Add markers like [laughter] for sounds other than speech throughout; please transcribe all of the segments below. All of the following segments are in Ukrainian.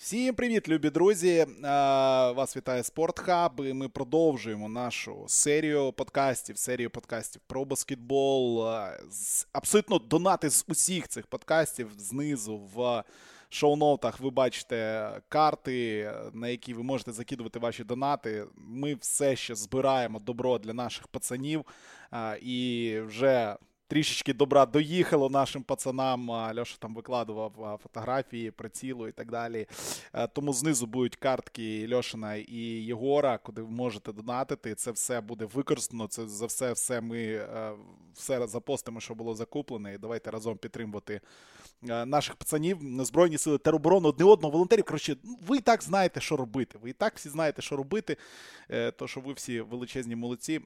Всім привіт, любі друзі! Вас вітає Спортхаб. і Ми продовжуємо нашу серію подкастів, серію подкастів про баскетбол. Абсолютно донати з усіх цих подкастів знизу в шоу-ноутах ви бачите карти, на які ви можете закидувати ваші донати. Ми все ще збираємо добро для наших пацанів і вже трішечки добра доїхало нашим пацанам. Льоша там викладував фотографії, прицілу і так далі. Е, тому знизу будуть картки Льошина і Єгора, куди ви можете донатити. Це все буде використано. Це за все все ми е, все запостимо, що було закуплене. І давайте разом підтримувати. Е, наших пацанів Збройні сили тероборони одне одного волонтерів. Коротше, ну, ви і так знаєте, що робити. Ви і так всі знаєте, що робити. То що ви всі величезні молодці.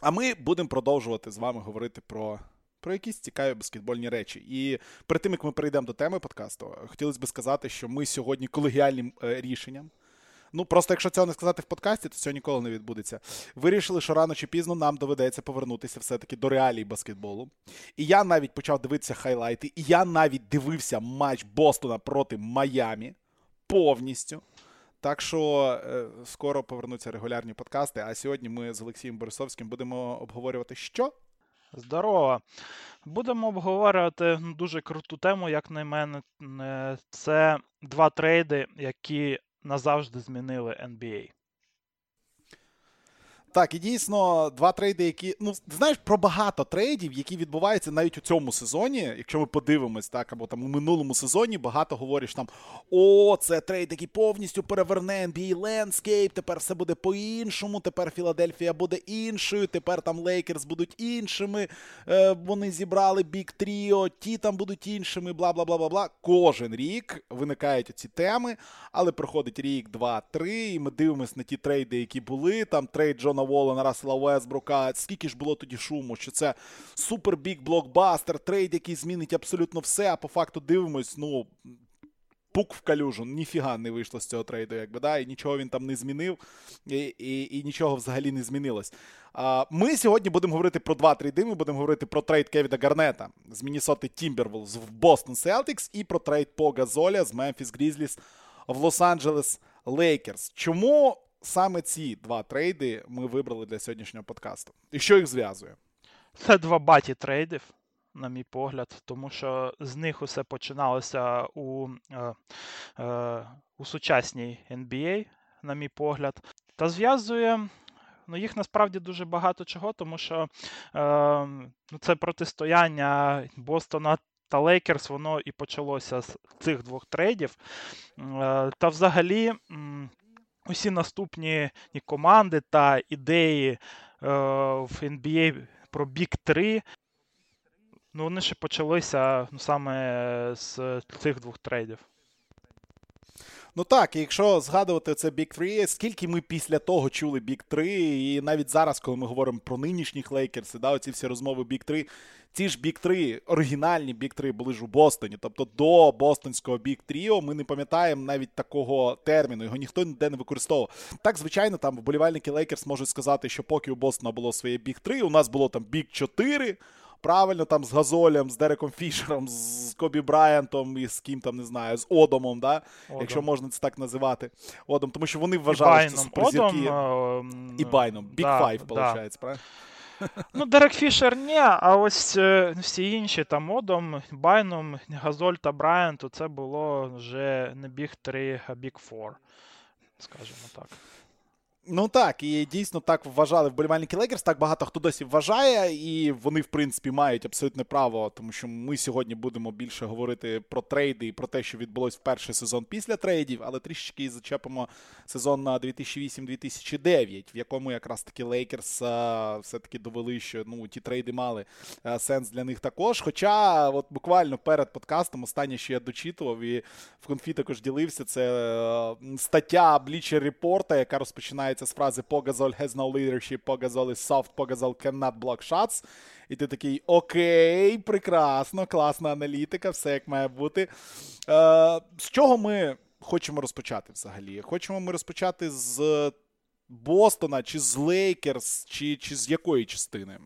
А ми будемо продовжувати з вами говорити про про якісь цікаві баскетбольні речі. І перед тим як ми перейдемо до теми подкасту, хотілося б сказати, що ми сьогодні колегіальним е, рішенням. Ну, просто якщо цього не сказати в подкасті, то цього ніколи не відбудеться. Вирішили, що рано чи пізно нам доведеться повернутися все-таки до реалій баскетболу. І я навіть почав дивитися хайлайти, і я навіть дивився матч Бостона проти Майамі повністю. Так що е, скоро повернуться регулярні подкасти. А сьогодні ми з Олексієм Борисовським будемо обговорювати, що Здорово! Будемо обговорювати ну, дуже круту тему, як на мене. Це два трейди, які назавжди змінили NBA. Так, і дійсно, два трейди, які. Ну, знаєш, про багато трейдів, які відбуваються навіть у цьому сезоні. Якщо ми подивимось, так, або там у минулому сезоні багато говориш там: о, це трейд, який повністю переверне NBA Landscape, тепер все буде по-іншому, тепер Філадельфія буде іншою, тепер там Лейкерс будуть іншими. Е, Вони зібрали Big Trio, ті там будуть іншими, бла бла бла бла бла. Кожен рік виникають ці теми, але проходить рік, два, три, і ми дивимося на ті трейди, які були. Там трейд Джона Джона Волла, Рассела Весбрука. Скільки ж було тоді шуму, що це супер big блокбастер, трейд, який змінить абсолютно все. А по факту дивимось, ну. Пук в калюжу, ніфіга не вийшло з цього трейду, якби да, і нічого він там не змінив, і і, і нічого взагалі не змінилось. А, Ми сьогодні будемо говорити про два трейди. Ми будемо говорити про трейд Кевіна Гарнета з Міннесоти Тімберволз в Бостон Селтикс і про трейд По Газоля з Мемфіс Грізліс в Лос-Анджелес Лейкерс. Чому саме ці два трейди ми вибрали для сьогоднішнього подкасту. І що їх зв'язує? Це два баті трейдів, на мій погляд, тому що з них усе починалося у е, е, у сучасній NBA, на мій погляд. Та зв'язує. Ну, їх насправді дуже багато чого, тому що е, ну, це протистояння Бостона та Лейкерс, воно і почалося з цих двох трейдів. Е, та взагалі усі наступні команди та ідеї е, в NBA про Big 3, ну вони ще почалися ну, саме з цих двох трейдів. Ну так, якщо згадувати це Big 3, скільки ми після того чули Big 3, і навіть зараз, коли ми говоримо про нинішніх лейкерси, да, оці всі розмови Big 3, ці ж Big 3, оригінальні Big 3 були ж у Бостоні. Тобто до Бостонського Big Trio ми не пам'ятаємо навіть такого терміну, його ніхто ніде не використовував. Так, звичайно, там вболівальники Лейкерс можуть сказати, що поки у Бостона було своє Big 3, у нас було там Big 4. Правильно, там з Газолем, з Дереком Фішером, з Кобі Брайантом і з ким там не знаю, з Одомом, да? Одом. якщо можна це так називати. Одом, тому що вони вважали, що суперзірки. Одом, і Байном. Big да, Five, виходить, да. правильно? [laughs] Ну, Дерек Фішер ні, а ось е, всі інші там Одом, Байном, Газоль та Брайан, то це було вже не біг 3, а біг 4, скажімо так. Ну так, і дійсно так вважали вболівальники Лейкерс, так багато хто досі вважає, і вони, в принципі, мають абсолютне право, тому що ми сьогодні будемо більше говорити про трейди і про те, що відбулось в перший сезон після трейдів, але трішечки зачепимо сезон на 2008-2009, в якому якраз таки Лейкерс все-таки довели, що ну, ті трейди мали сенс для них також. Хоча, от буквально перед подкастом, останнє, що я дочитував, і в конфі також ділився, це стаття Bleacher Report, яка розпочинається починається з фрази Pogazol has no leadership, Pogazol is soft, Pogazol cannot block shots. І ти такий окей, прекрасно, класна аналітика, все як має бути. Е, З чого ми хочемо розпочати взагалі? Хочемо ми розпочати з Бостона, чи з Лейкерс, чи чи з якої частини?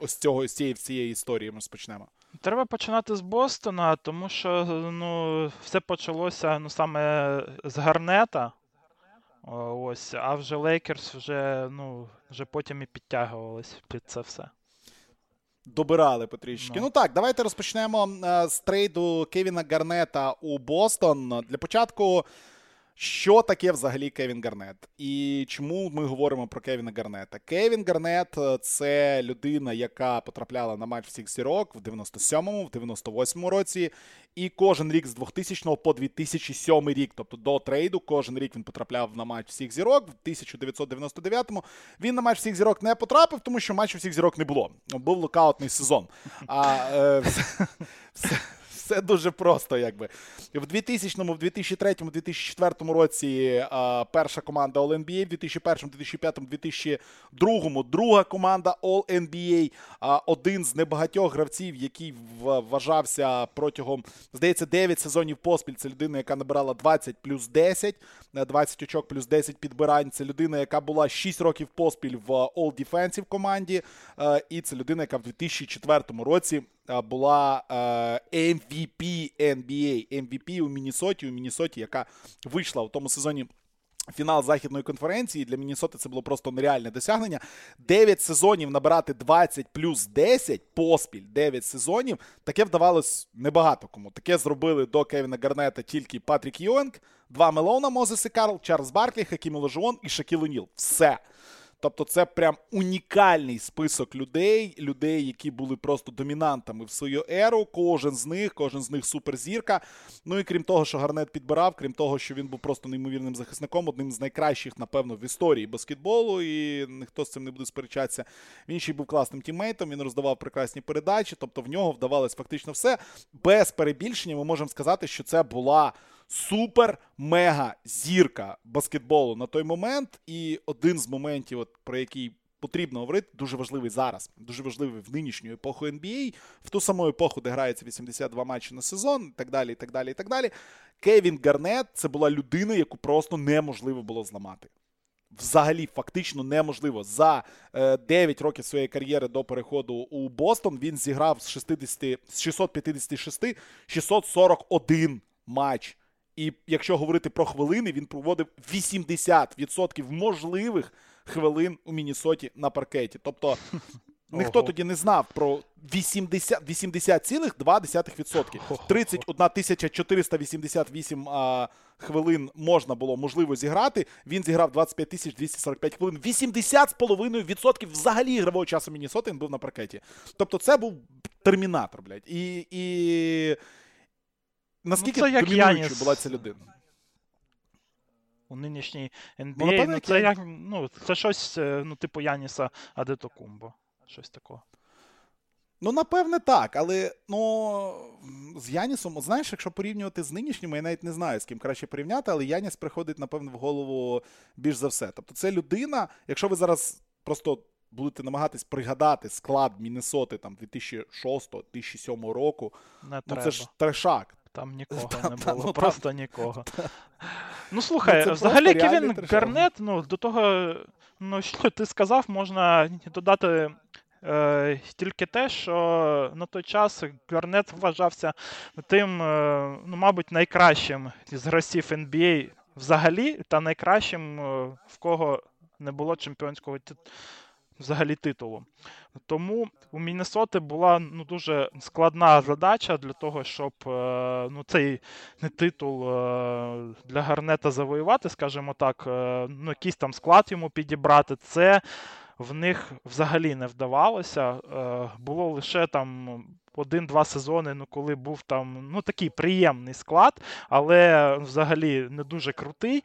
Ось цього з цієї, цієї історії ми розпочнемо. Треба починати з Бостона, тому що ну, все почалося ну, саме з Гарнета. Ось, а вже Лейкерс вже ну, вже потім і підтягувались під це все. Добирали потрішки. Ну. ну так, давайте розпочнемо е, з трейду Кевіна Гарнета у Бостон. Для початку. Що таке взагалі Кевін Гарнет? І чому ми говоримо про Кевіна Гарнета? Кевін Гарнет е, це людина, яка потрапляла на матч всіх зірок в 97-му, в 98-му році. І кожен рік з 2000 по 2007 рік, тобто до трейду, кожен рік він потрапляв на матч всіх зірок. В 1999-му він на матч всіх зірок не потрапив, тому що матчу всіх зірок не було. Був локаутний сезон. А е, [laughs] все, все дуже просто, якби. В 2000-му, в 2003 2004 році перша команда All-NBA, в 2001, 2005, 2002 друга команда All-NBA. А, один з небагатьох гравців, який вважався протягом, здається, 9 сезонів поспіль. Це людина, яка набирала 20 плюс 10, 20 очок плюс 10 підбирань. Це людина, яка була 6 років поспіль в All-Defensive команді. А, і це людина, яка в 2004 році була MVP NBA, MVP у Міннесоті, у Міннесоті, яка вийшла у тому сезоні. Фінал західної конференції для Міннесоти це було просто нереальне досягнення. 9 сезонів набирати 20 плюс 10 поспіль 9 сезонів. Таке вдавалось небагато кому. Таке зробили до Кевіна Гарнета тільки Патрік Юінг, два Мелоуна, Мозес і Карл, Чарльз Барклі, Хакім Оладжувон і Шакіл Оніл. Все. Тобто, це прям унікальний список людей, людей, які були просто домінантами в свою еру. Кожен з них, кожен з них суперзірка. Ну і крім того, що Гарнет підбирав, крім того, що він був просто неймовірним захисником, одним з найкращих, напевно, в історії баскетболу, і ніхто з цим не буде сперечатися. Він ще й був класним тіммейтом, він роздавав прекрасні передачі, тобто в нього вдавалось фактично все. Без перебільшення ми можемо сказати, що це була супер-мега зірка баскетболу на той момент. І один з моментів, от, про який потрібно говорити, дуже важливий зараз, дуже важливий в нинішню епоху NBA, в ту саму епоху, де грається 82 матчі на сезон, і так далі, і так далі, і так далі. Кевін Гарнет це була людина, яку просто неможливо було зламати. Взагалі, фактично неможливо. За е, 9 років своєї кар'єри до переходу у Бостон він зіграв з 60, з 656 641 матч і якщо говорити про хвилини, він проводив 80% можливих хвилин у Мінісоті на паркеті. Тобто [laughs] ніхто тоді не знав про 80, 80,2%. 31 488 а, хвилин можна було можливо зіграти. Він зіграв 25 245 хвилин. 80,5% взагалі ігрового часу Мінісоти він був на паркеті. Тобто, це був термінатор, блядь. І. і Наскільки ну, домінуючою Яніс... була ця людина? У нинішній NBA. Ну, ну, це як, ну, це щось, е, ну, типу Яніса Адетокумбо. Щось такого. Ну, напевне, так, але ну, з Янісом, знаєш, якщо порівнювати з нинішніми, я навіть не знаю, з ким краще порівняти, але Яніс приходить, напевно, в голову більш за все. Тобто, це людина, якщо ви зараз просто будете намагатись пригадати склад Міннесоти там 2006-2007 року, не ну, це ж трешак. Там [laughs] нікого та, не та, було, ну, просто нікого. Ну, слухай, ну, взагалі Кевін Гарнет, ну, до того, ну, [laughs] що ти сказав, можна додати. Е, тільки те, що на той час Гарнет вважався тим, е, ну, мабуть, найкращим з гравців NBA взагалі, та найкращим, е, в кого не було чемпіонського взагалі титулу. Тому у Міннесоти була ну, дуже складна задача для того, щоб е, ну, цей не титул е, для Гарнета завоювати, скажімо так, е, ну, якийсь там склад йому підібрати. Це в них взагалі не вдавалося. Було лише там один-два сезони, ну коли був там ну такий приємний склад, але взагалі не дуже крутий.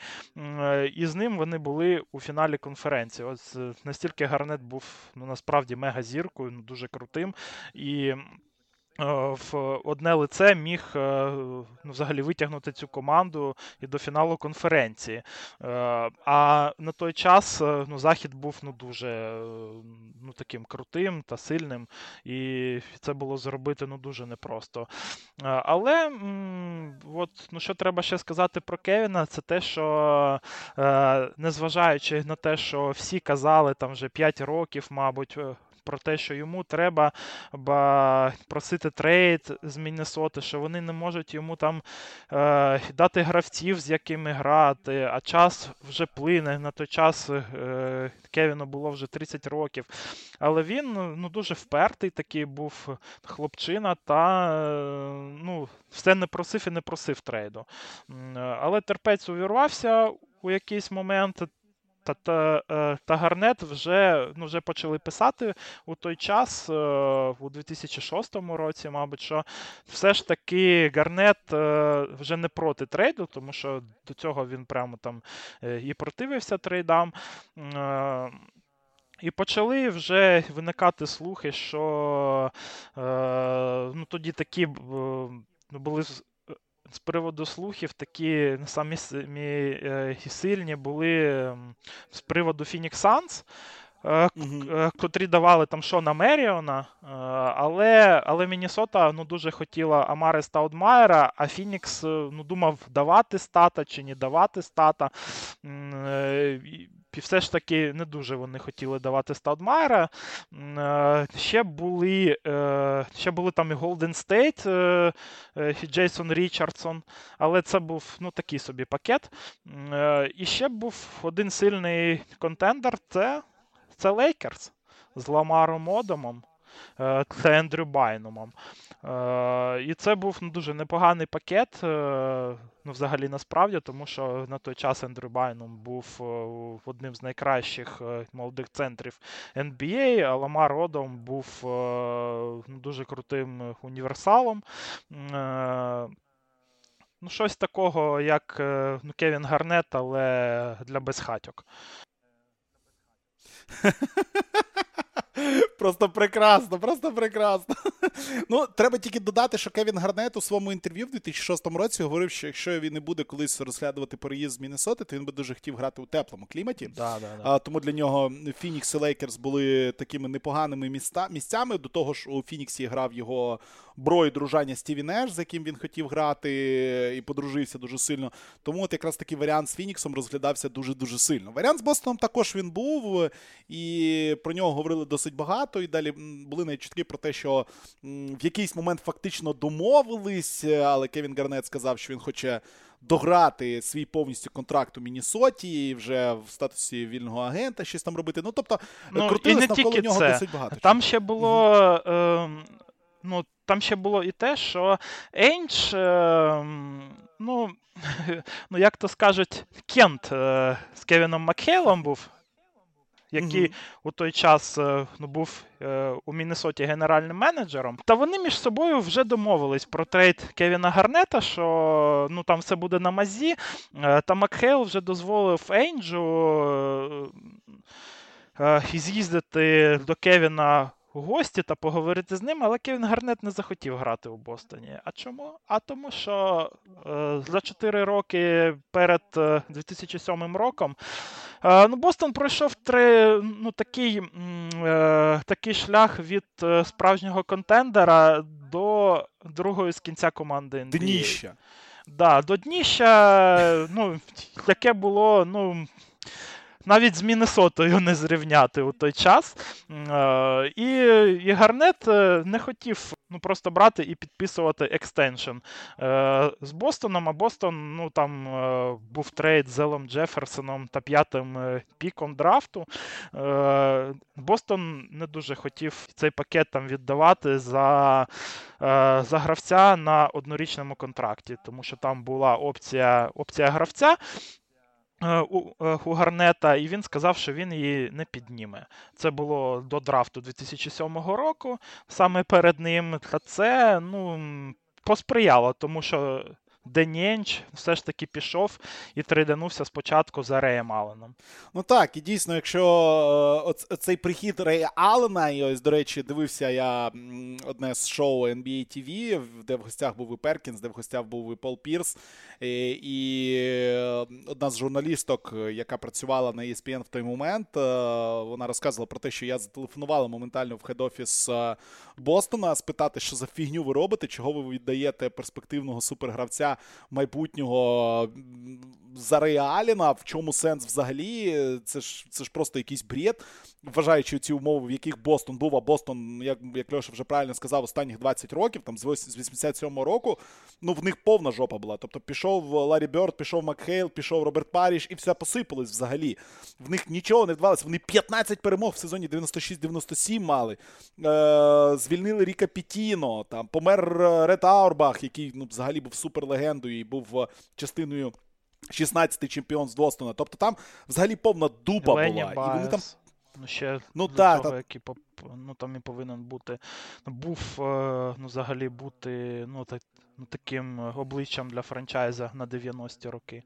І з ним вони були у фіналі конференції. Ось е, настільки Гарнет був ну насправді мега зіркою, ну дуже крутим. І Е, в одне лице міг е, ну, взагалі витягнути цю команду і до фіналу конференції. Е, а на той час ну, Захід був ну, дуже ну, таким крутим та сильним, і це було зробити ну, дуже непросто. Але от, ну, що треба ще сказати про Кевіна, це те, що незважаючи на те, що всі казали там вже 5 років, мабуть, про те, що йому треба ба, просити трейд з Міннесоти, що вони не можуть йому там е, дати гравців, з якими грати, а час вже плине. На той час е, Кевіну було вже 30 років. Але він ну, дуже впертий такий був хлопчина, та е, ну, все не просив і не просив трейду. Але терпець увірвався у якийсь момент. Та та, е, та Гарнет вже ну, вже почали писати у той час, е, у 2006 році, мабуть, що все ж таки Гарнет е, вже не проти трейду, тому що до цього він прямо там і противився трейдам. І почали вже виникати слухи, що ну, тоді такі ну, були з приводу слухів такі самі е, сильні були з приводу Phoenix Suns, mm-hmm. котрі давали там Шона Меріона, але але Міннесота ну, дуже хотіла Амаре Стаудмайера, а Фінікс ну, думав, давати Стата чи не давати Стата. І все ж таки не дуже вони хотіли давати Стаудмайера. Ще були ще були там і Голден Стейт, і Джейсон Річардсон, але це був ну, такий собі пакет. І ще був один сильний контендер це це Лейкерс з Ламаром Одомом та Ендрю Байнумом. І це був ну, дуже непоганий пакет. Ну, взагалі, насправді, тому що на той час Ендрю Байнум був одним з найкращих молодих центрів NBA, а Ламар Одом був ну, дуже крутим універсалом. Ну, Щось такого, як ну, Кевін Гарнет, але для безхатьок. [laughs] [laughs] Просто прекрасно, просто прекрасно. [laughs] Ну, треба тільки додати, що Кевін Гарнет у своєму інтерв'ю в 2006 році говорив, що якщо він не буде колись розглядувати переїзд з Міннесоти, то він би дуже хотів грати у теплому кліматі. Да, да, да. А, Тому для нього Фінікс і Лейкерс були такими непоганими міста, місцями. До того ж, у Фініксі грав його bro і дружбан Стіві Неш, з яким він хотів грати, і подружився дуже сильно. Тому от якраз такий варіант з Фініксом розглядався дуже-дуже сильно. Варіант з Бостоном також він був, і про нього говорили досить багато. І далі були чутки про те, що в якийсь момент фактично домовились, але Кевін Гарнет сказав, що він хоче. Дограти свій повністю контракт у Мінісоті і вже в статусі вільного агента щось там робити. Ну тобто ну, крутились навколо нього це. досить багато. Там ще було е, ну, там ще було і те, що Ейндж, е, ну, [laughs] ну, як то скажуть, кент е, з Кевіном Макхейлом був. Який mm-hmm. у той час е, ну, був е, у Міннесоті генеральним менеджером, та вони між собою вже домовились про трейд Кевіна Гарнета, що ну там все буде на мазі. Е, та Макхейл вже дозволив Ейнджу з'їздити до Кевіна у гості та поговорити з ним, але Кевін Гарнет не захотів грати у Бостоні. А чому? А тому, що е, за 4 роки перед 2007 е, роком ну, Бостон пройшов три, ну, такий е, такий шлях від е, справжнього контендера до другої з кінця команди NBA. Дніща. Да, До дніща, ну, яке було, ну навіть з Міннесотою не зрівняти у той час. Е, і і Гарнет е, не хотів ну, просто брати і підписувати екстеншн з Бостоном. А Бостон ну, там е, був трейд з Елом Джеферсоном та п'ятим піком драфту. Бостон не дуже хотів цей пакет там віддавати за. За гравця на однорічному контракті, тому що там була опція опція гравця, Е, у, е, у Гарнета, і він сказав, що він її не підніме. Це було до драфту 2007 року. Саме перед ним та це ну, посприяло, тому що Денєнч все ж таки пішов і трейданувся спочатку за Реєм Алленом. Ну так, і дійсно, якщо е, цей прихід Рея Аллена, і ось, до речі, дивився я одне з шоу NBA TV, де в гостях був і Перкінс, де в гостях був і Пол Пірс. І, і одна з журналісток, яка працювала на ESPN в той момент, е, вона розказувала про те, що я зателефонувала моментально в хед-офіс е, Бостона спитати, що за фігню ви робите, чого ви віддаєте перспективного супергравця майбутнього за Реаліна. В чому сенс взагалі? Це ж це ж просто якийсь бред, вважаючи ці умови, в яких Бостон був, а Бостон, як як Льоша вже правильно сказав, останніх 20 років, там з 87-го року, ну в них повна жопа була. Тобто пішов Ларі Бьорд, пішов Макхейл, пішов Роберт Паріш, і все посипалось взагалі. В них нічого не вдавалося. Вони 15 перемог в сезоні 96-97 мали. Е, Звільнили Ріка Пітіно, там помер Рет Аурбах, який ну, взагалі був суперлегендою і був частиною. 16-й чемпіон з Бостона. Тобто там взагалі повна дуба Лені була. Байес. І вони там Ну, ще Ну, так, того, та- який поп... ну, там і повинен бути. Був е, ну, взагалі бути ну, так, ну, таким е, обличчям для франчайза на 90-ті роки.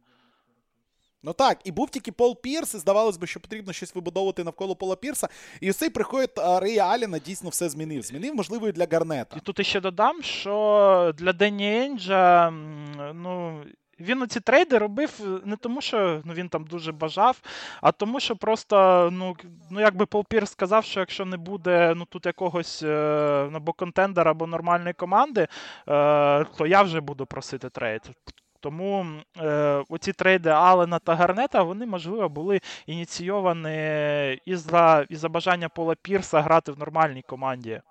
Ну так, і був тільки Пол Пірс, і здавалось би, що потрібно щось вибудовувати навколо Пола Пірса. І ось цей приход Рея Аліна дійсно все змінив. Змінив, можливо, і для Гарнета. І тут іще додам, що для Дені Енджа, ну. Він оці трейди робив не тому, що ну, він там дуже бажав, а тому, що просто, ну, ну якби Пол Пірс сказав, що якщо не буде ну, тут якогось е, або контендера, або нормальної команди, е, то я вже буду просити трейд. Тому е, оці трейди Алена та Гарнета, вони, можливо, були ініційовані із-за із-за бажання Пола Пірса грати в нормальній команді.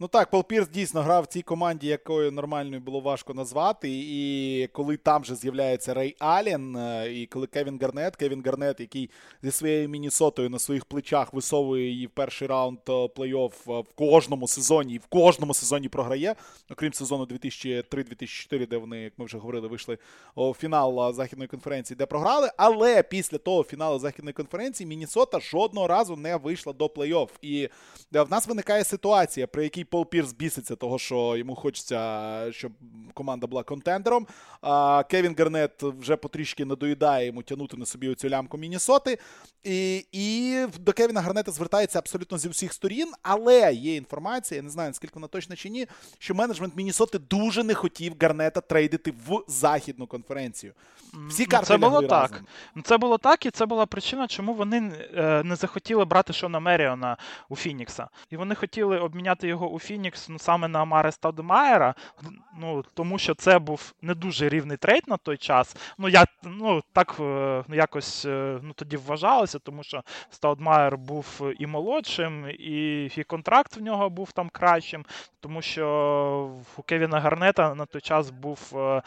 Ну так, Пол Пірс дійсно грав в цій команді, якою нормальною було важко назвати. І коли там же з'являється Рей Аллен, е, і коли Кевін Гарнет, Кевін Гарнет, який зі своєю Мінісотою на своїх плечах висовує її в перший раунд е, плей-офф е, в кожному сезоні, і в кожному сезоні програє, окрім сезону 2003-2004, де вони, як ми вже говорили, вийшли у фінал західної конференції, де програли. Але після того фіналу західної конференції Мінісота жодного разу не вийшла до плей-офф. І в нас виникає ситуація, при якій Пол Пірс біситься того, що йому хочеться, щоб команда була контендером. А Кевін Гарнет вже потрішки надоїдає йому тягнути на собі оцю лямку Мінісоти. І, і до Кевіна Гарнета звертається абсолютно зі всіх сторін, але є інформація, я не знаю, наскільки вона точна чи ні, що менеджмент Мінісоти дуже не хотів Гарнета трейдити в західну конференцію. Всі Ну, карти це було так. разом. Ну, Це було так, і це була причина, чому вони е, не захотіли брати Шона Меріона у Фінікса. І вони хотіли обміняти його у Фінікс ну, саме на Амаре Стаудемаєра, ну, тому що це був не дуже рівний трейд на той час. Ну, я, ну так е, ну, якось е, ну, тоді вважалося, тому що Стаудмаєр був і молодшим, і, і контракт в нього був там кращим, тому що у Кевіна Гарнета на той час був е,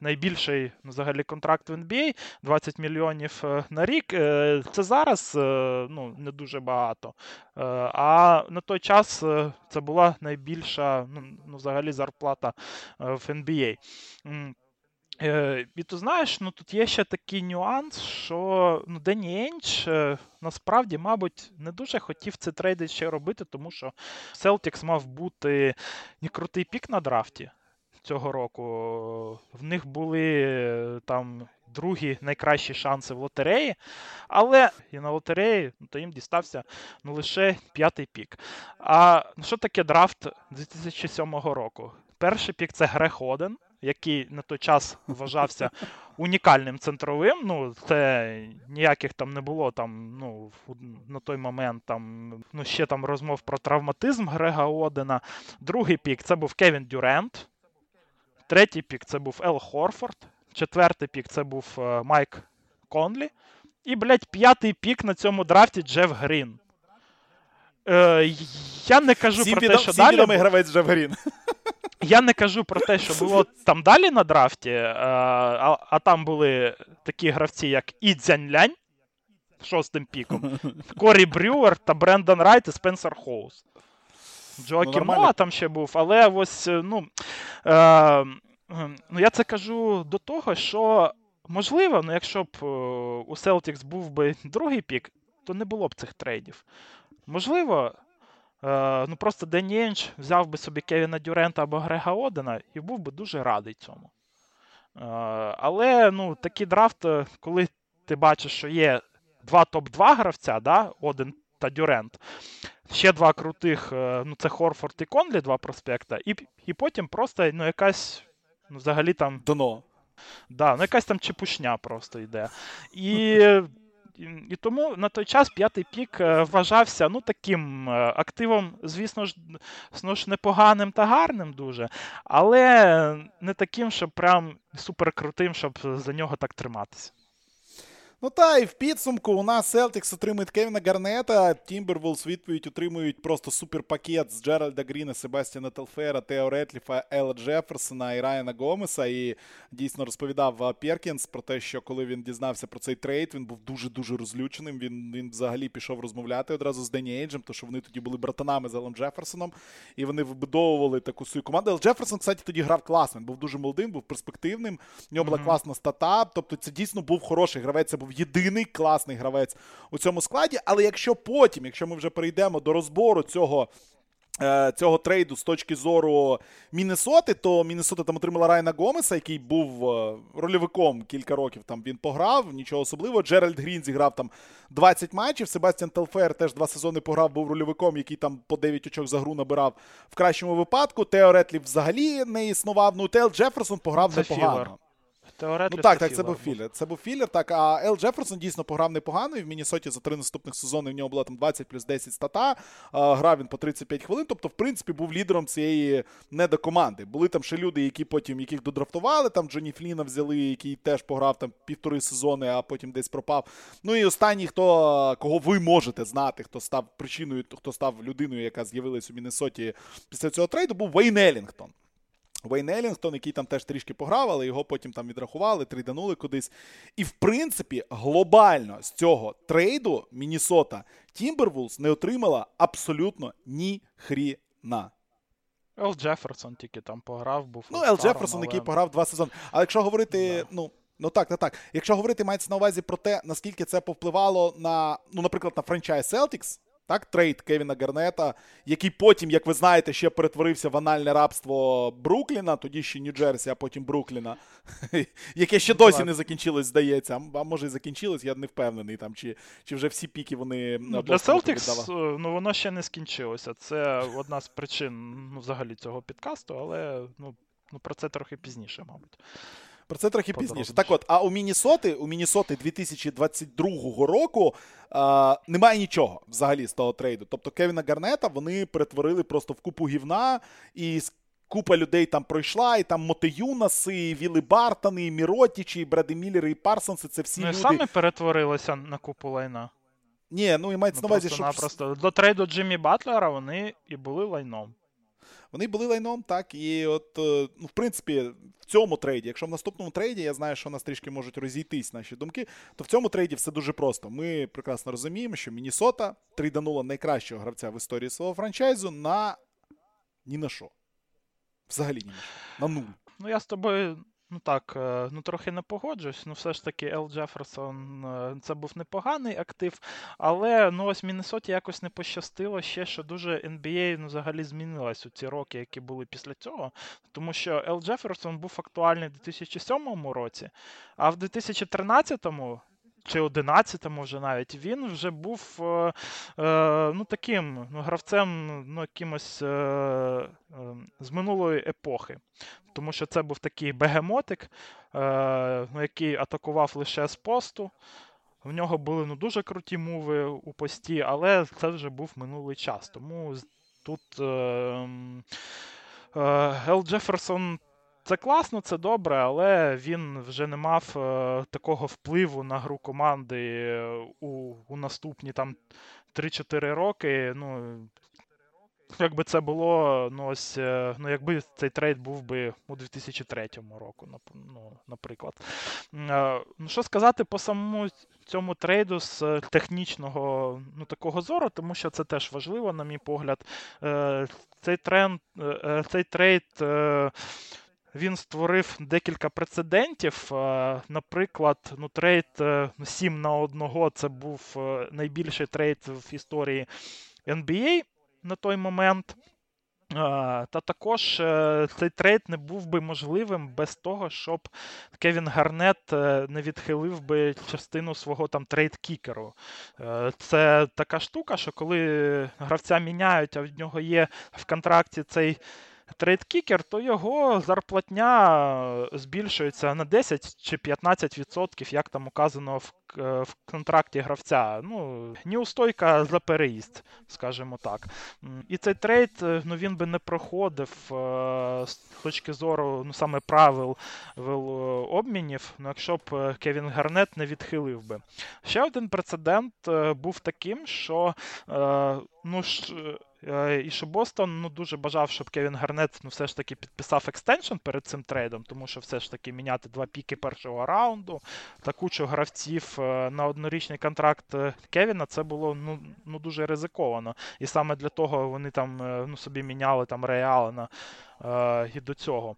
найбільший ну, взагалі контракт в NBA 20 мільйонів на рік. Це зараз ну, не дуже багато. А на той час це була найбільша ну, ну, взагалі зарплата е, в NBA. Е, І ти знаєш, ну тут є ще такий нюанс, що ну, Дені Енч е, насправді, мабуть, не дуже хотів це трейди ще робити, тому що Celtics мав бути не крутий пік на драфті цього року. В них були там другі найкращі шанси в лотереї, але і на лотереї ну, то їм дістався ну, лише п'ятий пік. А що таке драфт 2007 року? Перший пік це Грег Оден, який на той час вважався унікальним центровим. Ну, це ніяких там не було там, ну, на той момент там, ну, ще там розмов про травматизм Грега Одена. Другий пік це був Кевін Дюрент. Третій пік це був Ел Хорфорд. Четвертий пік це був е, Майк Конлі. І, блядь, п'ятий пік на цьому драфті Джеф Грін. Е, я не кажу Всім про те, що далі. гравець Джеф Грін. я не кажу про те, що було там далі на драфті, е, а, а там були такі гравці, як І Цзяньлянь шостим піком, Корі Брюер та Брендан Райт і Спенсер Хоус. Джоакім Ноа там ще був, але ось, е, ну, е, ну я це кажу до того, що можливо, ну, якщо б е, у Celtics був би другий пік, то не було б цих трейдів. Можливо, Е, ну просто Дені Енч взяв би собі Кевіна Дюрента або Грега Одена і був би дуже радий цьому. Е, але ну, такий драфт, е, коли ти бачиш, що є два топ-2 гравця, да, Оден та Дюрент, ще два крутих, ну це Хорфорд і Конлі, два проспекта, і, і потім просто ну, якась ну, взагалі там Дно. Да, ну якась там чепушня просто йде. І і тому на той час п'ятий пік е, вважався ну, таким е, активом, звісно ж, ж, непоганим та гарним дуже, але не таким, щоб прям суперкрутим, щоб за нього так триматися. Ну та і в підсумку у нас Селтикс отримують Кевіна Гарнета. Тімбервулвз в відповідь отримують просто суперпакет з Джеральда Гріна, Себастьяна Телфера, Тео Ретліфа, Ела Джеферсона і Райана Гомеса. І дійсно розповідав Перкінс про те, що коли він дізнався про цей трейд, він був дуже-дуже розлюченим. Він він взагалі пішов розмовляти одразу з Дені Ейнджем, тому що вони тоді були братанами з Елом Джеферсоном, і вони вибудовували таку свою команду. Ел Джеферсон, кстати, тоді грав класно. Він був дуже молодим, був перспективним. У нього була класна стата. Тобто, це дійсно був хороший гравець. Це був єдиний класний гравець у цьому складі. Але якщо потім, якщо ми вже перейдемо до розбору цього. Е, цього трейду з точки зору Міннесоти, то Міннесота там отримала Райана Гомеса, який був е, рольовиком кілька років. Там він пограв, нічого особливого. Джеральд Грін зіграв там 20 матчів. Себастьян Телфер теж два сезони пограв, був рольовиком, який там по 9 очок за гру набирав в кращому випадку. Тео Ретліф взагалі не існував. Ну, Ел Джеферсон пограв непогано. Ну так, так, це був філер. Це був філер. Так, а Ел Джеферсон дійсно пограв непогано. І в Міннесоті за три наступних сезони в нього було там 20 плюс 10 стата. Грав він по 35 хвилин. Тобто, в принципі, був лідером цієї недокоманди. Були там ще люди, які потім яких додрафтували. Там Джоні Фліна взяли, який теж пограв там півтори сезони, а потім десь пропав. Ну і останній, хто кого ви можете знати, хто став причиною, хто став людиною, яка з'явилась у Міннесоті після цього трейду, був Вейн Елінгтон. Вейн Елінгтон, який там теж трішки пограв, але його потім там відрахували, трейданули кудись. І в принципі, глобально з цього трейду Мінісота Тімбервулс не отримала абсолютно ні хріна. Ел Джеферсон тільки там пограв, був. Ну, Ел Джеферсон, але... який пограв два сезони. Але якщо говорити, да. ну. Ну так, так, так. Якщо говорити мається на увазі про те, наскільки це повпливало на, ну, наприклад, на franchise Celtics, так, трейд Кевіна Гарнета, який потім, як ви знаєте, ще перетворився в анальне рабство Брукліна, тоді ще Нью-Джерсі, а потім Брукліна, [laughs] яке ще досі не закінчилось, здається. А може і закінчилось, я не впевнений, там, чи чи вже всі піки вони ну, Для Celtics, е, ну, воно ще не скінчилося. Це одна з причин ну, взагалі цього підкасту, але ну, ну, про це трохи пізніше, мабуть. Про це трохи пізніше. Так от, а у Мінісоти, у Мінісоти 2022 року а, немає нічого взагалі з того трейду. Тобто Кевіна Гарнета вони перетворили просто в купу гівна, і купа людей там пройшла, і там Мотеюнаси, і Віли Бартони, і Міротічі, і Бреди Міллери, і Парсонси. Це всі ну, люди. самі перетворилися на купу лайна. Ні, ну і мається ну, на увазі, що... Напросто. До трейду Джиммі Батлера вони і були лайном. Вони були лайном, так, і от, е, ну, в принципі, в цьому трейді, якщо в наступному трейді, я знаю, що у нас трішки можуть розійтись наші думки, то в цьому трейді все дуже просто. Ми прекрасно розуміємо, що Мінісота трейданула найкращого гравця в історії свого франчайзу на ні на що. Взагалі ні на що. На нуль. Ну, я з тобою Ну так, е, ну трохи не погоджуюсь. Ну, все ж таки, Ел Джеферсон е, це був непоганий актив. Але ну ось Міннесоті якось не пощастило ще, що дуже NBA ну, взагалі змінилась у ці роки, які були після цього. Тому що Ел Джеферсон був актуальний в 2007 році, а в 2013-му чи 11-му вже навіть він вже був е, е, ну, таким ну, гравцем ну, якимось е, е, з минулої епохи. Тому що це був такий бегемотик, е, ну, який атакував лише з посту. В нього були ну, дуже круті мови у пості, але це вже був минулий час. Тому тут е, е, Ел Джеферсон це класно, це добре, але він вже не мав е, такого впливу на гру команди у у наступні там 3-4 роки. Ну, Якби це було, ну ось, е, ну якби цей трейд був би у 2003 року, ну, наприклад. Е, ну, Що сказати по самому цьому трейду з технічного ну, такого зору, тому що це теж важливо, на мій погляд. Е, цей тренд, цей трейд він створив декілька прецедентів. Е, наприклад, ну, трейд 7 е, на 1 це був е, найбільший трейд в історії NBA на той момент. Та також цей трейд не був би можливим без того, щоб Кевін Гарнет не відхилив би частину свого там trade kicker у. Це така штука, що коли гравця міняють, а в нього є в контракті цей trade kicker, то його зарплатня збільшується на 10 чи 15%, як там указано в в контракті гравця. Ну, неустойка за переїзд, скажімо так. І цей трейд ну, він би не проходив з точки зору ну, саме правил обмінів, ну, якщо б Кевін Гарнет не відхилив би. Ще один прецедент був таким, що ну, Е, і що Бостон ну, дуже бажав, щоб Кевін Гарнет ну, все ж таки підписав extension перед цим трейдом, тому що все ж таки міняти два піки першого раунду та кучу гравців е, на однорічний контракт е, Кевіна це було ну, ну, дуже ризиковано. І саме для того вони там ну, собі міняли там Рея Аллена і до цього,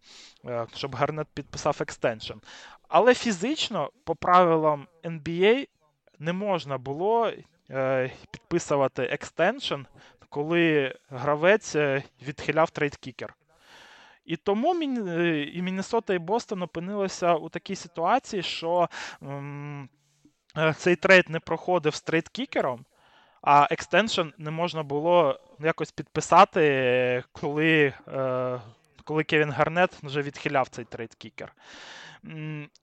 щоб Гарнет підписав extension. Але фізично, по правилам NBA, не можна було підписувати extension коли гравець е, відхиляв trade kicker. І тому е, і Міннесота і Бостон опинилися у такій ситуації, що е, цей трейд не проходив з trade kicker ом, а extension не можна було якось підписати, коли коли Кевін Гарнет вже відхиляв цей trade kicker.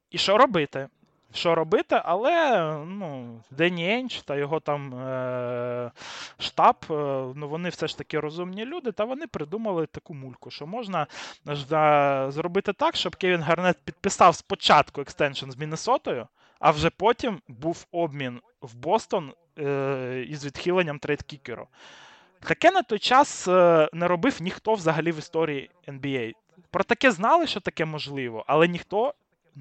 І що робити? Що робити, але ну, Денні Ендж та його там е- штаб, е- ну, вони все ж таки розумні люди, та вони придумали таку мульку, що можна е- зробити так, щоб Кевін Гарнет підписав спочатку extension з Міннесотою, а вже потім був обмін в Бостон е- із відхиленням trade kicker у. Таке на той час е, не робив ніхто взагалі в історії NBA. Про таке знали, що таке можливо, але ніхто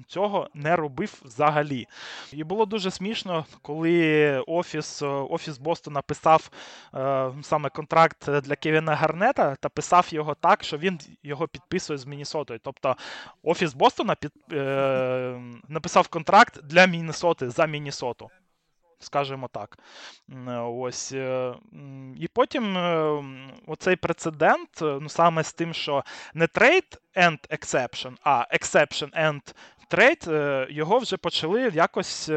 цього не робив взагалі. І було дуже смішно, коли офіс офіс Бостона писав е, саме контракт для Кевіна Гарнета та писав його так, що він його підписує з Міннесотою. Тобто офіс Бостона під, е, написав контракт для Міннесоти за Міннесоту скажімо так. Ось. Е, і потім е, оцей прецедент, е, ну саме з тим, що не trade and exception, а exception and trade, його вже почали якось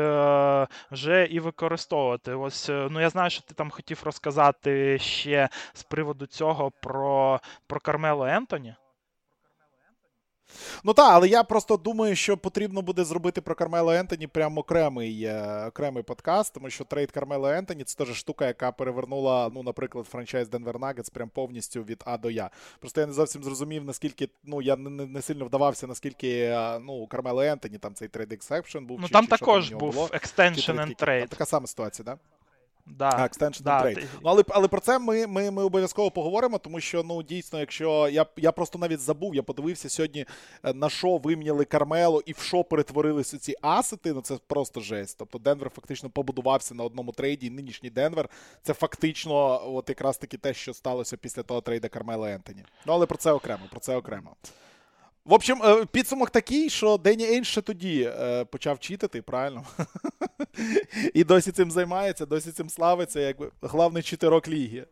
вже і використовувати. Ось, ну я знаю, що ти там хотів розказати ще з приводу цього про, про Кармело Ентоні. Ну так, але я просто думаю, що потрібно буде зробити про Кармело Ентоні прямо окремий е, окремий подкаст, тому що трейд Кармело Ентоні це теж штука, яка перевернула, ну, наприклад, franchise Денвер Нагетс прям повністю від А до Я. Просто я не зовсім зрозумів, наскільки, ну, я не, не сильно вдавався, наскільки е, ну, Кармело Ентоні, там цей trade exception був. Ну чи, там чи також був extension and trade. Така сама ситуація, так? Да? Да, а, Extension да, Trade. Ти... Ну, але але про це ми ми, ми обов'язково поговоримо, тому що ну дійсно, якщо я я просто навіть забув, я подивився сьогодні, е, на що виміняли Кармело і в що перетворилися ці асети. Ну це просто жесть. Тобто Денвер фактично побудувався на одному трейді. і Нинішній Денвер це фактично, от якраз таки те, що сталося після того трейда Кармела Ентоні. Ну але про це окремо, про це окремо. В общем, е, підсумок такий, що Дені Ейн ще тоді е, почав читати, правильно? [laughs] І досі цим займається, досі цим славиться, якби главний читерок ліги.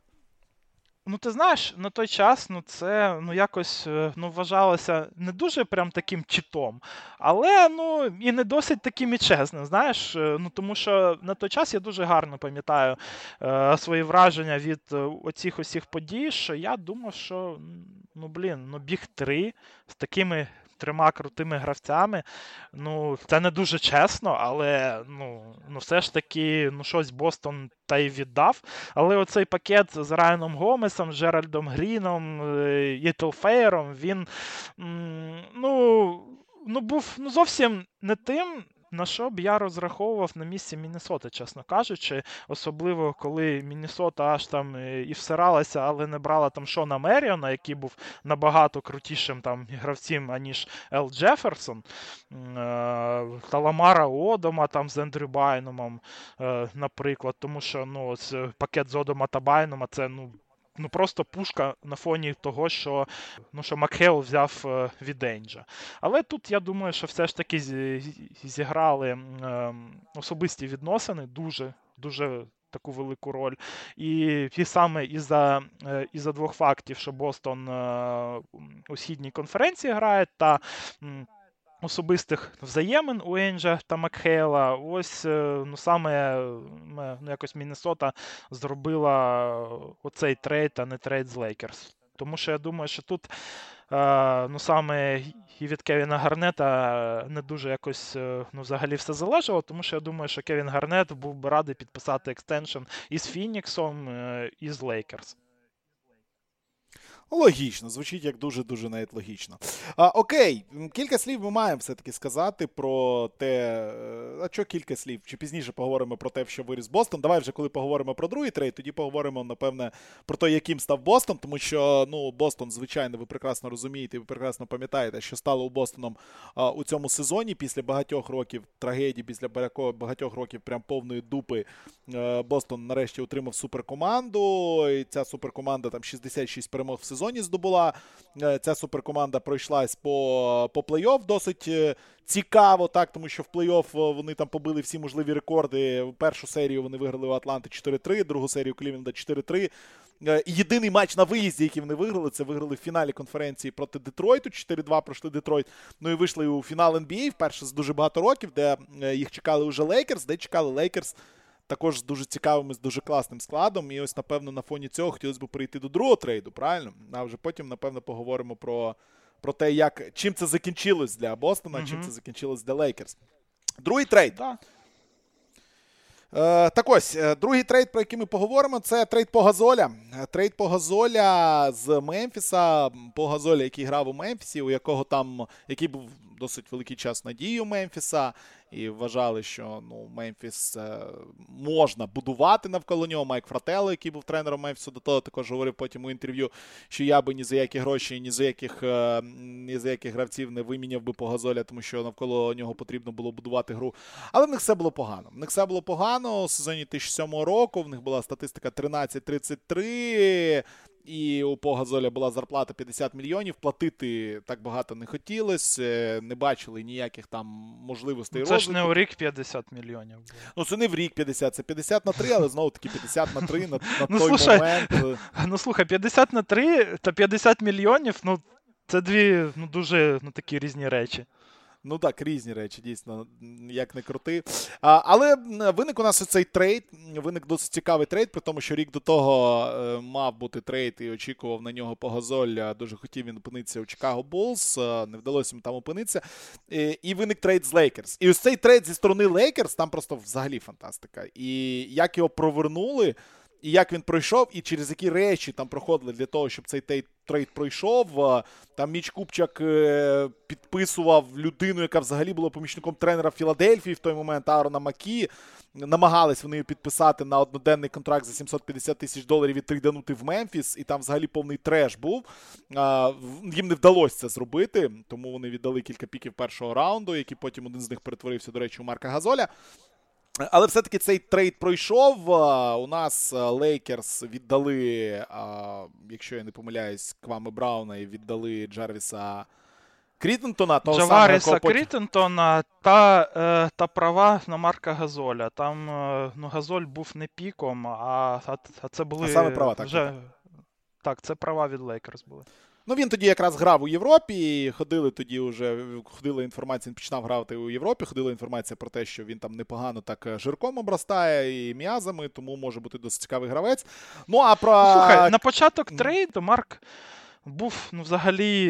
Ну, ти знаєш, на той час ну, це ну, якось е, ну, вважалося не дуже прям таким читом, але ну, і не досить таким і чесним. знаєш, ну, Тому що на той час я дуже гарно пам'ятаю е, свої враження від е, оцих усіх подій, що я думав, що ну, блін, ну, біг 3 з такими трьома крутими гравцями. Ну, це не дуже чесно, але ну, ну все ж таки ну, щось Бостон та й віддав. Але оцей пакет з Райаном Гомесом, Джеральдом Гріном, Єтлфеєром, він ну, ну, був ну, зовсім не тим, на що б я розраховував на місці Міннесоти, чесно кажучи, особливо коли Міннесота аж там е, і всиралася, але не брала там Шона Меріона, який був набагато крутішим там гравцем, аніж Ел Джеферсон, е, та Ламара Одома там з Ендрю Байнумом, е, наприклад, тому що ну, пакет з Одома та Байнума це ну ну просто пушка на фоні того, що ну, що Макхейл взяв е, від Енджа. Але тут я думаю, що все ж таки зіграли ем, особисті відносини дуже дуже. Таку велику роль. І і саме із-за е, із двох фактів, що Бостон е, у східній конференції грає, та особистих взаємин у Енджа та Макхейла. Ось е, ну саме ну, якось Міннесота зробила оцей трейд, а не трейд з Лейкерс. Тому що я думаю, що тут е, ну саме і від Кевіна Гарнета не дуже якось е, ну, взагалі все залежало, тому що я думаю, що Кевін Гарнет був би радий підписати extension із Фініксом, і з Лейкерс. Логічно, звучить як дуже-дуже навіть логічно. А, Окей, кілька слів ми маємо все-таки сказати про те. Е, а що кілька слів? Чи пізніше поговоримо про те, що виріс Бостон? Давай вже коли поговоримо про другий трейд, тоді поговоримо, напевне, про те, яким став Бостон, тому що ну, Бостон, звичайно, ви прекрасно розумієте, ви прекрасно пам'ятаєте, що стало у Бостоном а, у цьому сезоні після багатьох років трагедії, після багатьох років прям повної дупи. Е, Бостон нарешті отримав суперкоманду. І ця суперкоманда там 66 перемог в сезоні сезоні здобула. Е, ця суперкоманда пройшлась по по плей-офф досить е, цікаво, так, тому що в плей-офф е, вони там побили всі можливі рекорди. Першу серію вони виграли у Атланти 4-3, другу серію Клівленда 4-3. Єдиний матч на виїзді, який вони виграли, це виграли в фіналі конференції проти Детройту. 4-2 пройшли Детройт. Ну і вийшли у фінал NBA вперше з дуже багато років, де їх чекали уже Лейкерс, де чекали Лейкерс також з дуже цікавим, з дуже класним складом. І ось, напевно, на фоні цього хотілося б перейти до другого трейду, правильно? А вже потім, напевно, поговоримо про про те, як, чим це закінчилось для Бостона, mm чим це закінчилось для Лейкерс. Другий трейд. Да. Е, так ось, е, другий трейд, про який ми поговоримо, це трейд По Газоля. Е, трейд По Газоля з Мемфіса. По Газоля, який грав у Мемфісі, у якого там, який був досить великий час надію Мемфіса і вважали, що ну, Мемфіс е, можна будувати навколо нього. Майк Фрателло, який був тренером Мемфісу, до того також говорив потім у інтерв'ю, що я би ні за які гроші, ні за яких е, ні за яких гравців не виміняв би Погазоля, тому що навколо нього потрібно було будувати гру. Але в них все було погано. В них все було погано у сезоні 2007 року. В них була статистика 13-33. І у Погазоля була зарплата 50 мільйонів. Платити так багато не хотілося, не бачили ніяких там можливостей. Ну, це розвитку. ж не у рік 50 мільйонів. Було. Ну це не в рік 50, це 50 на 3, але знову таки 50 на 3 на, на ну, той слушай, момент. Е. [laughs] Ну слухай, 50 на 3 та 50 мільйонів, ну це дві ну, дуже ну, такі різні речі. Ну так, різні речі, дійсно, як не крути. А, Але виник у нас цей трейд. Виник досить цікавий трейд, при тому, що рік до того е, мав бути трейд і очікував на нього По Газоль. Дуже хотів він опинитися у Чикаго Булс. Не вдалося йому там опинитися. І, і виник трейд з Лейкерс. І ось цей трейд зі сторони Лейкерс там просто взагалі фантастика. І як його провернули і як він пройшов, і через які речі там проходили для того, щоб цей трейд пройшов. Там Міч Купчак е, підписував людину, яка взагалі була помічником тренера Філадельфії в той момент Аарона Маккі. Намагались вони підписати на одноденний контракт за 750 тисяч доларів і трейданути в Мемфіс, і там взагалі повний треш був. Їм не вдалося це зробити, тому вони віддали кілька піків першого раунду, який потім один з них перетворився, до речі, у Марка Газоля. Але все-таки цей трейд пройшов. У нас Лейкерс віддали, якщо я не помиляюсь, Кваме Брауна і віддали Джарвіса Крітентона. того Джаваріса самого, Крітентона та е, та права на Марка Газоля. Там е, ну, Газоль був не піком, а а, це були. А саме права, так. Вже... Так, це права від Лейкерс були. Ну, він тоді якраз грав у Європі. і Ходили тоді вже ходила інформація, він починав грати у Європі. Ходила інформація про те, що він там непогано так е, жирком обростає і м'язами, тому може бути досить цікавий гравець. Ну, а про. Ну, слухай, на початок трейду Марк був ну, взагалі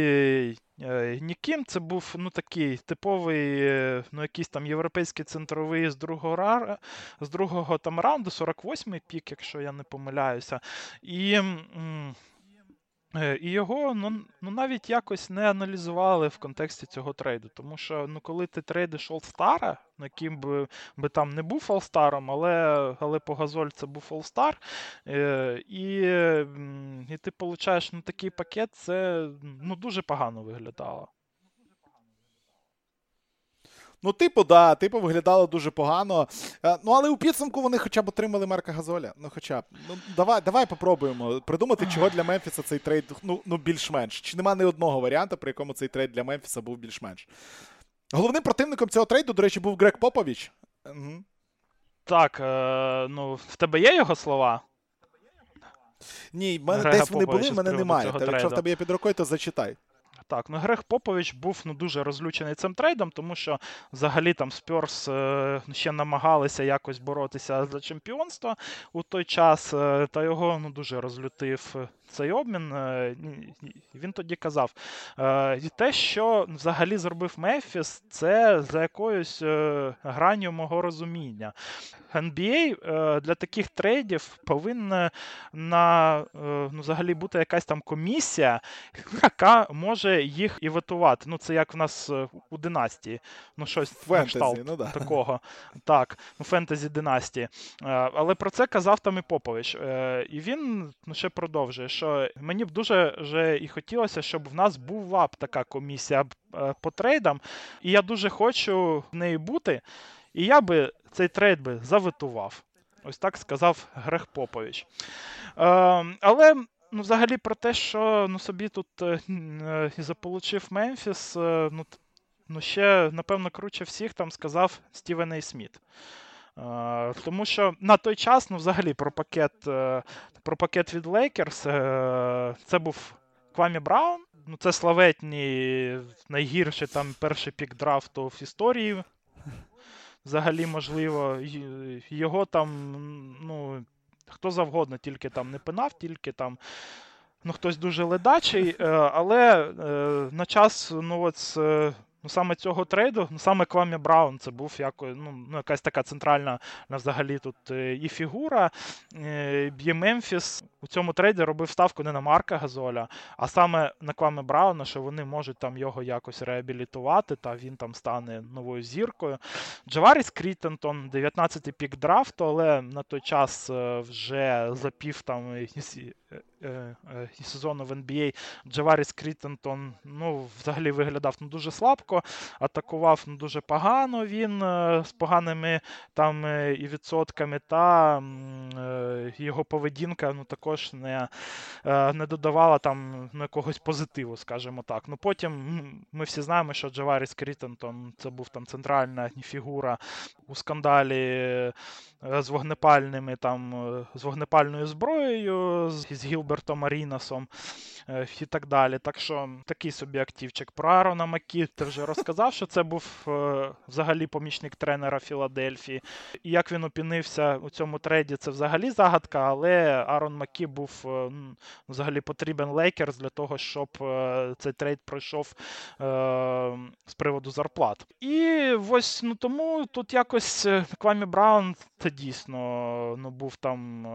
е, ніким. Це був ну, такий типовий, е, ну, якийсь там європейський центровий з другого з другого там раунду, 48-й пік, якщо я не помиляюся. І. Е, і його ну, ну навіть якось не аналізували в контексті цього трейду. Тому що ну, коли ти трейдиш Олстара, ким би би там не був Олстаром, але але по Газоль це був Олстар, е, і і ти получаєш ну, такий пакет, це ну, дуже погано виглядало. Ну, типу, да, типу, виглядало дуже погано. Е, ну, але у підсумку вони хоча б отримали Марка Газоля. Ну, хоча б. Ну, давай давай попробуємо придумати, чого для Мемфіса цей трейд ну, ну, більш-менш. Чи нема ні одного варіанту, при якому цей трейд для Мемфіса був більш-менш. Головним противником цього трейду, до речі, був Грег Попович. Угу. Так, е, ну, в тебе є його слова? Ні, в мене Грега десь вони були, в мене немає. Та, якщо в тебе є під рукою, то зачитай. Так, ну Грег Попович був ну, дуже розлючений цим трейдом, тому що взагалі там Спьорс е, ще намагалися якось боротися за чемпіонство у той час, е, та його ну, дуже розлютив цей обмін. Е, він тоді казав: е, і те, що взагалі зробив Мефіс, це за якоюсь е, гранню мого розуміння. NBA для таких трейдів повинна на ну, взагалі бути якась там комісія, яка може їх і витувати. Ну, це як в нас у династії. Ну, щось фентезі, ну, да. такого. Так, ну, фентезі династії. Але про це казав там і Попович. І він ну, ще продовжує що мені б дуже вже і хотілося, щоб в нас була б така комісія е, по трейдам, і я дуже хочу в неї бути. І я би цей трейд би заветував. Ось так сказав Грег Попович. Е, але ну, взагалі про те, що ну, собі тут е, е заполучив Мемфіс, е, ну, ну, ще, напевно, круче всіх там сказав Стівен Ей Сміт. Тому що на той час, ну, взагалі, про пакет про пакет від Лейкерс, це був Квамі Браун. Ну, Це славетні найгірший там перший пік драфту в історії. Взагалі, можливо, його там, ну, хто завгодно, тільки там не пинав, тільки там. Ну, хтось дуже ледачий, але на час ну, от Ну, саме цього трейду, ну саме Квамі Браун, це був якось, ну, ну, якась така центральна взагалі тут е, і фігура. Е, Є Мемфіс у цьому трейді робив ставку не на Марка Газоля, а саме на Квамі Брауна, що вони можуть там його якось реабілітувати, та він там стане новою зіркою. Джаваріс Крітентон, 19-й пік драфту, але на той час е, вже запів там сезону в NBA Джаваріс Крітентон ну, взагалі виглядав ну, дуже слабко, атакував ну, дуже погано він е, з поганими там е, і відсотками, та е, його поведінка ну, також не не додавала там ну, якогось позитиву, скажімо так. Ну, Потім ми всі знаємо, що Джаваріс Крітентон це був там центральна фігура у скандалі з вогнепальними там, з вогнепальною зброєю, з Гілбертом Арінасом і так далі. Так що такий собі активчик. Про Арона Макі ти вже розказав, що це був е, взагалі помічник тренера Філадельфії. І як він опинився у цьому трейді, це взагалі загадка, але Аарон Маккі був е, взагалі потрібен Лейкерс для того, щоб цей трейд пройшов з приводу зарплат. І ось ну тому тут якось Кваме Браун це дійсно ну, був там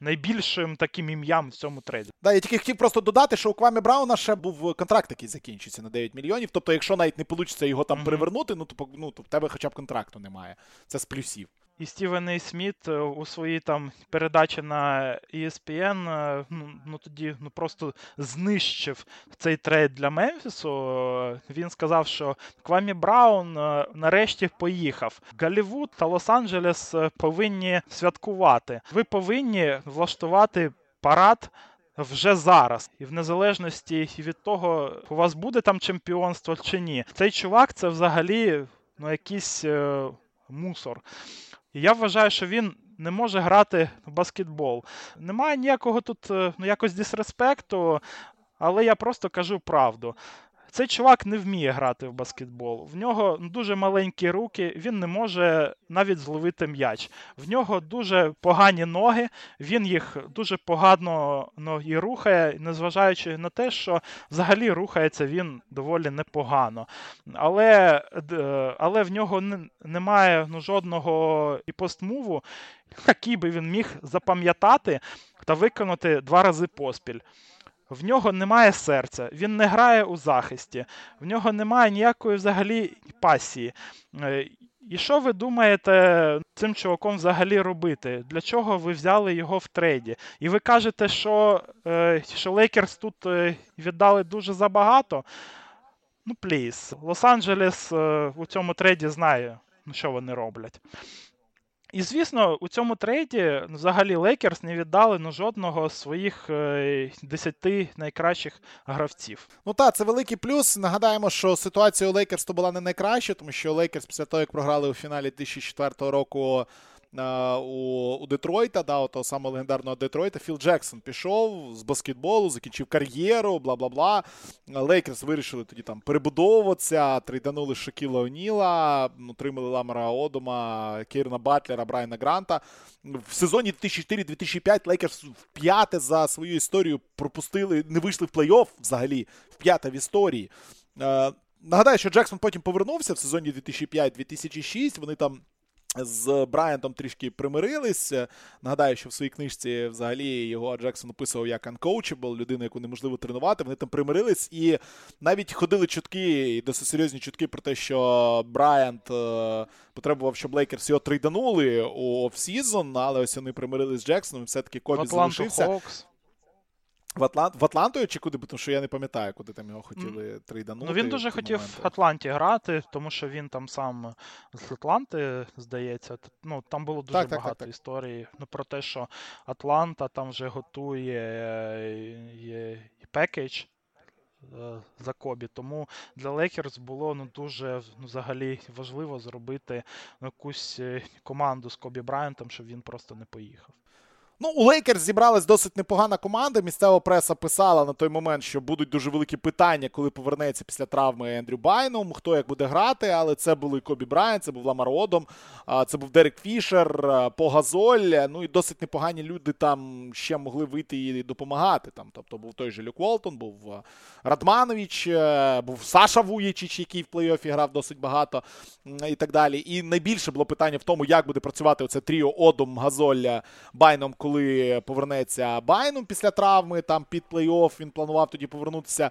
найбільшим таким ім'ям в цьому трейді. Да, я тільки хотів просто додати, що у Кваме Брауна ще був контракт, який закінчиться на 9 мільйонів. Тобто, якщо навіть не вийде його там mm-hmm. перевернути, ну то ну, то в тебе хоча б контракту немає. Це з плюсів. І Стівен Сміт е, у своїй там передачі на ESPN е, ну, ну тоді ну просто знищив цей трейд для Мемфісу. Він сказав, що Кваме Браун е, нарешті поїхав. Голлівуд та Лос-Анджелес повинні святкувати. Ви повинні влаштувати парад. Вже зараз, і в незалежності від того, у вас буде там чемпіонство чи ні, цей чувак це взагалі ну, якийсь е, мусор. І я вважаю, що він не може грати в баскетбол. Немає ніякого тут е, ну, якось дисреспекту, але я просто кажу правду. Цей чувак не вміє грати в баскетбол. В нього дуже маленькі руки, він не може навіть зловити м'яч. В нього дуже погані ноги, він їх дуже погано ноги рухає, незважаючи на те, що взагалі рухається він доволі непогано. Але але в нього немає ну, жодного і постмуву, який би він міг запам'ятати та виконати два рази поспіль. В нього немає серця, він не грає у захисті, в нього немає ніякої взагалі пасії. Е, і що ви думаєте цим чуваком взагалі робити? Для чого ви взяли його в трейді? І ви кажете, що е, що Лейкерс тут е, віддали дуже забагато? Ну, please. Лос-Анджелес у цьому трейді знає, що вони роблять. І, звісно, у цьому трейді взагалі Лейкерс не віддали ну, жодного з своїх е, десяти найкращих гравців. Ну так, це великий плюс. Нагадаємо, що ситуація у Лейкерс то була не найкраща, тому що Лейкерс після того, як програли у фіналі 2004 року у у Детройта, да, того самого легендарного Детройта. Філ Джексон пішов з баскетболу, закінчив кар'єру, бла бла бла. Лейкерс вирішили тоді там перебудовуватися, трейданули Шакіла Оніла, отримали Ламара Одома, Кейрна Батлера, Брайана Гранта. В сезоні 2004-2005 Лейкерс вп'яте за свою історію пропустили, не вийшли в плей-офф взагалі, вп'яте в історії. Е, нагадаю, що Джексон потім повернувся в сезоні 2005-2006. Вони там з Брайантом трішки примирились. Нагадаю, що в своїй книжці взагалі його Джексон описував як uncoachable, людину, яку неможливо тренувати. Вони там примирились і навіть ходили чутки, досить серйозні чутки про те, що Брайант е, потребував, щоб Лейкерс його трейданули у офсізон, але ось вони примирились з Джексоном, і все-таки Кобі залишився. Хокс. В Атлант... в Атланту чи куди? Тому що я не пам'ятаю, куди там його хотіли трейданути. Ну він дуже хотів моменти. в Атланті грати, тому що він там сам з Атланти, здається. Ну Там було дуже так, багато так, так, історій ну, про те, що Атланта там вже готує package е, за Кобі. Тому для Лейкерс було ну, дуже ну, взагалі важливо зробити ну, якусь е, команду з Кобі Брайантом, щоб він просто не поїхав. Ну, у Лейкерс зібралась досить непогана команда. Місцева преса писала на той момент, що будуть дуже великі питання, коли повернеться після травми Ендрю Байнам, хто як буде грати. Але це були Кобі Брайант, це був Ламар Одом, це був Дерек Фішер, По Газоль. Ну і досить непогані люди там ще могли вийти і допомагати. Там, Тобто був той же Люк Волтон, був Радманович, е, був Саша Вуєчич, який в плей-оффі грав досить багато і так далі. І найбільше було питання в тому, як буде працювати оце тріо Одом, Газоль, Байном коли повернеться Байнум після травми, там під плей-офф він планував тоді повернутися.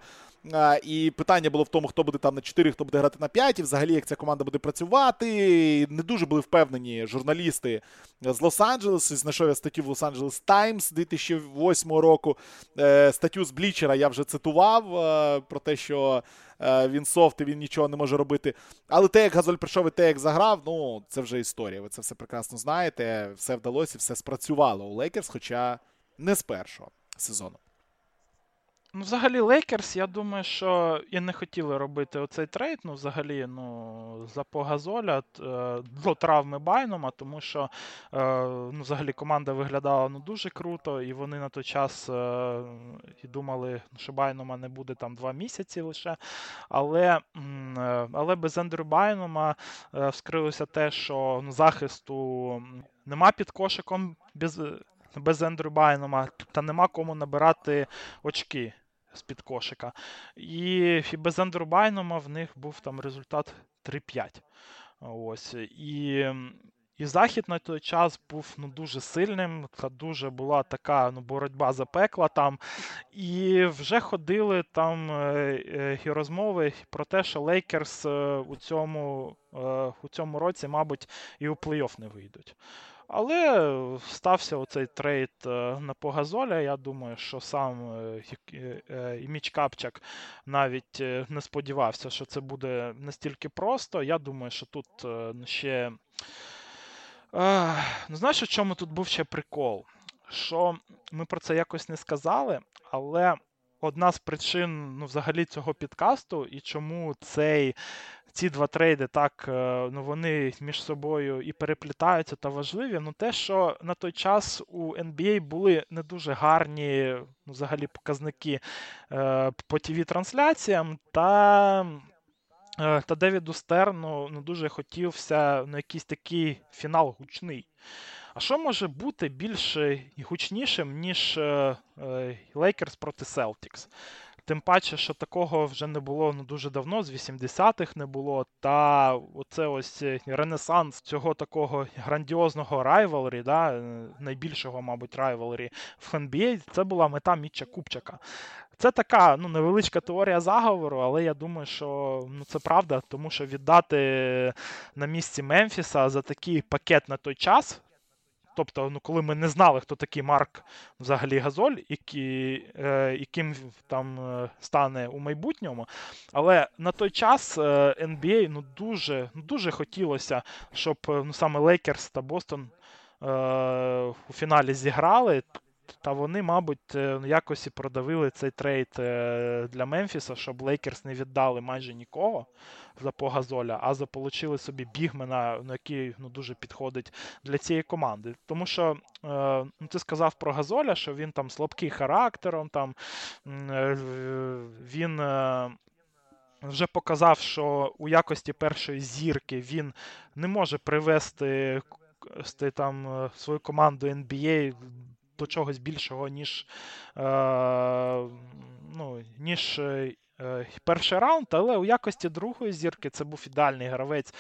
І питання було в тому, хто буде там на 4, хто буде грати на 5, і взагалі як ця команда буде працювати. Не дуже були впевнені журналісти з Лос-Анджелесу. Знайшов я статтю в Лос-Анджелес Таймс 2008 року. Е, статтю з Блічера я вже цитував е, про те, що е, він soft і він нічого не може робити. Але те, як Газоль прийшов і те, як заграв, ну це вже історія. Ви це все прекрасно знаєте. Все вдалося, все спрацювало у Лейкерс, хоча не з першого сезону. Ну, взагалі, Лейкерс, я думаю, що і не хотіли робити оцей трейд. Ну, взагалі, ну, за По Газоля е, до травми Байнама, тому що е, ну, взагалі команда виглядала ну, дуже круто, і вони на той час е, і думали, що Байнома не буде там два місяці лише. Але але без Ендрю Байнома вскрилося те, що ну, захисту нема під кошиком без. Без Ендрю Байнома, та нема кому набирати очки з-під кошика. І, без Ендербайнома в них був там результат 3-5. Ось. І і захід на той час був ну, дуже сильним. Це дуже була така ну, боротьба запекла там. І вже ходили там е, е, і розмови про те, що Лейкерс е, у цьому, у цьому році, мабуть, і у плей-офф не вийдуть. Але стався оцей трейд е, на Погазоля. Я думаю, що сам е, е, Міч Капчак навіть не сподівався, що це буде настільки просто. Я думаю, що тут ще. Ну, знаєш, у чому тут був ще прикол? Що ми про це якось не сказали, але одна з причин ну, взагалі цього підкасту і чому цей ці два трейди так е, ну вони між собою і переплітаються та важливі. Ну те, що на той час у NBA були не дуже гарні ну, взагалі показники е, по TV-трансляціям та. Е, та Девіду Стерну ну, дуже хотівся ну, якийсь такий фінал гучний. А що може бути більш гучнішим, ніж Лейкерс проти Селтікс? Тим паче, що такого вже не було ну, дуже давно, з 80-х не було. Та оце ось е, ренесанс цього такого грандіозного rivalry, да, е, найбільшого, мабуть, rivalry в NBA, це була мета Мітча Купчака. Це така ну, невеличка теорія заговору, але я думаю, що ну, це правда, тому що віддати на місці Мемфіса за такий пакет на той час. Тобто, ну, коли ми не знали, хто такий Марк взагалі Газоль, який, е, яким там е, стане у майбутньому. Але на той час е, NBA ну, дуже ну, дуже хотілося, щоб ну, саме Лейкерс та Бостон е, у фіналі зіграли. Та вони, мабуть, е, якось і продавили цей трейд е, для Мемфіса, щоб Лейкерс не віддали майже нікого за Погазоля, а заполучили собі бігмена, який ну, дуже підходить для цієї команди. Тому що е, ну, ти сказав про Газоля, що він там слабкий характером, там він. Вже показав, що у якості першої зірки він не може привести там свою команду NBA до чогось більшого, ніж е, ну, ніж е, перший раунд, але у якості другої зірки це був ідеальний гравець.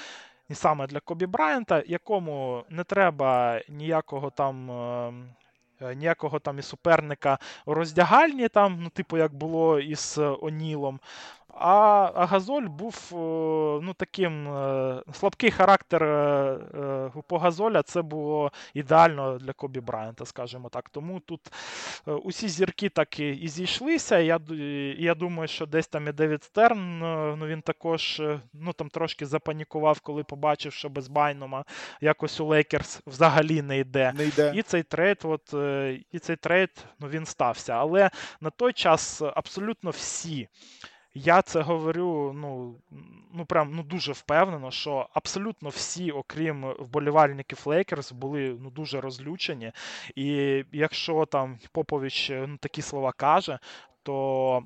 І саме для Кобі Брайанта, якому не треба ніякого там е, ніякого там і суперника роздягальні, там, ну, типу, як було із Онілом. А а Газоль був е, ну, таким е, слабкий характер е, По Газоля це було ідеально для Кобі Брайанта, скажімо так. Тому тут усі зірки так і, і зійшлися. Я я думаю, що десь там і Девід Стерн ну, він також ну, там трошки запанікував, коли побачив, що без Байнама якось у Лейкерс взагалі не йде. Не йде. І цей trade, от, і цей trade ну, він стався. Але на той час абсолютно всі. Я це говорю, ну ну прям ну дуже впевнено, що абсолютно всі, окрім вболівальників Лейкерс, були ну дуже розлючені. І якщо там Попович ну, такі слова каже, то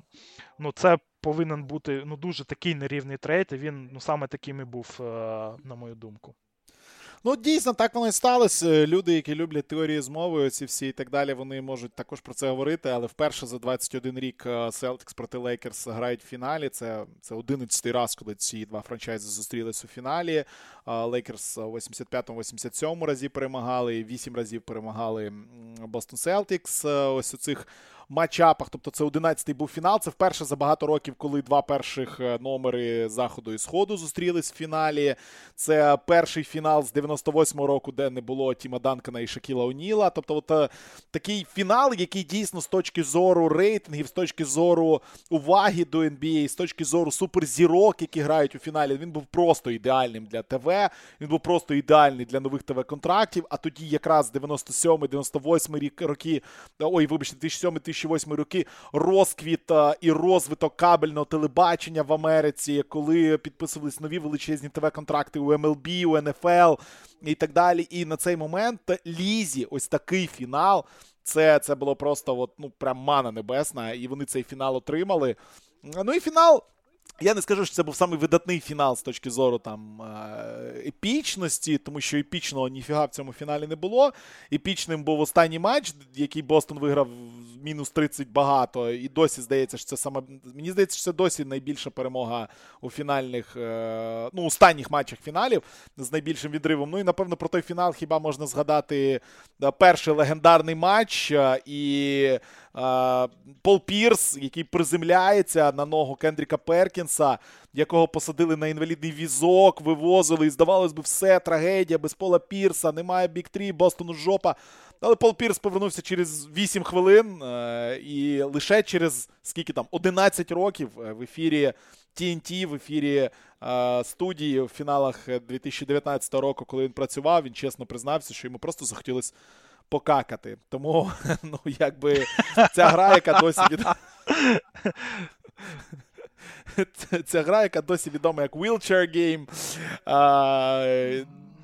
ну це повинен бути ну дуже такий нерівний trade. і Він ну саме таким і був, е, на мою думку. Ну, дійсно, так воно і сталося. Люди, які люблять теорії змови, оці всі і так далі, вони можуть також про це говорити. Але вперше за 21 рік Celtics проти Лейкерс грають в фіналі. Це це 11-й раз, коли ці два франчайзи зустрілись у фіналі. Лейкерс у 85-87 разі перемагали, і 8 разів перемагали Бостон Селтікс. Ось у цих matchup -ах. Тобто це 11-й був фінал. Це вперше за багато років, коли два перших е, номери заходу і сходу зустрілись в фіналі. Це перший фінал з 98-го року, де не було Тіма Данкана і Шакіла Оніла. Тобто, от е, такий фінал, який дійсно з точки зору рейтингів, з точки зору уваги до NBA, з точки зору суперзірок, які грають у фіналі, він був просто ідеальним для ТВ. Він був просто ідеальний для нових ТВ-контрактів. А тоді якраз 97-98 рік роки, ой, вибачте, 2007 2008 роки розквіт і розвиток кабельного телебачення в Америці, коли підписувались нові величезні ТВ-контракти у MLB, у НФЛ і так далі. І на цей момент Лізі, ось такий фінал. Це це було просто от, ну, прям мана небесна, і вони цей фінал отримали. Ну і фінал я не скажу, що це був самий видатний фінал з точки зору там е, епічності, тому що епічного ніфіга в цьому фіналі не було. Епічним був останній матч, який Бостон виграв мінус 30 багато. І досі здається, що це саме. Мені здається, що це досі найбільша перемога у фінальних, е, ну, останніх матчах фіналів з найбільшим відривом. Ну і напевно про той фінал хіба можна згадати е, перший легендарний матч. І Пол Пірс, який приземляється на ногу Кендріка Перкінса, якого посадили на інвалідний візок, вивозили, і здавалось би, все, трагедія, без Пола Пірса, немає бік 3 Бостону жопа. Але Пол Пірс повернувся через 8 хвилин, е, і лише через скільки там 11 років е, в ефірі TNT, в ефірі е, студії в фіналах 2019 року, коли він працював, він чесно признався, що йому просто захотілося покакати. Тому, [laughs] ну, якби ця гра, яка досі від... [laughs] Ця гра, яка досі відома як Wheelchair Game,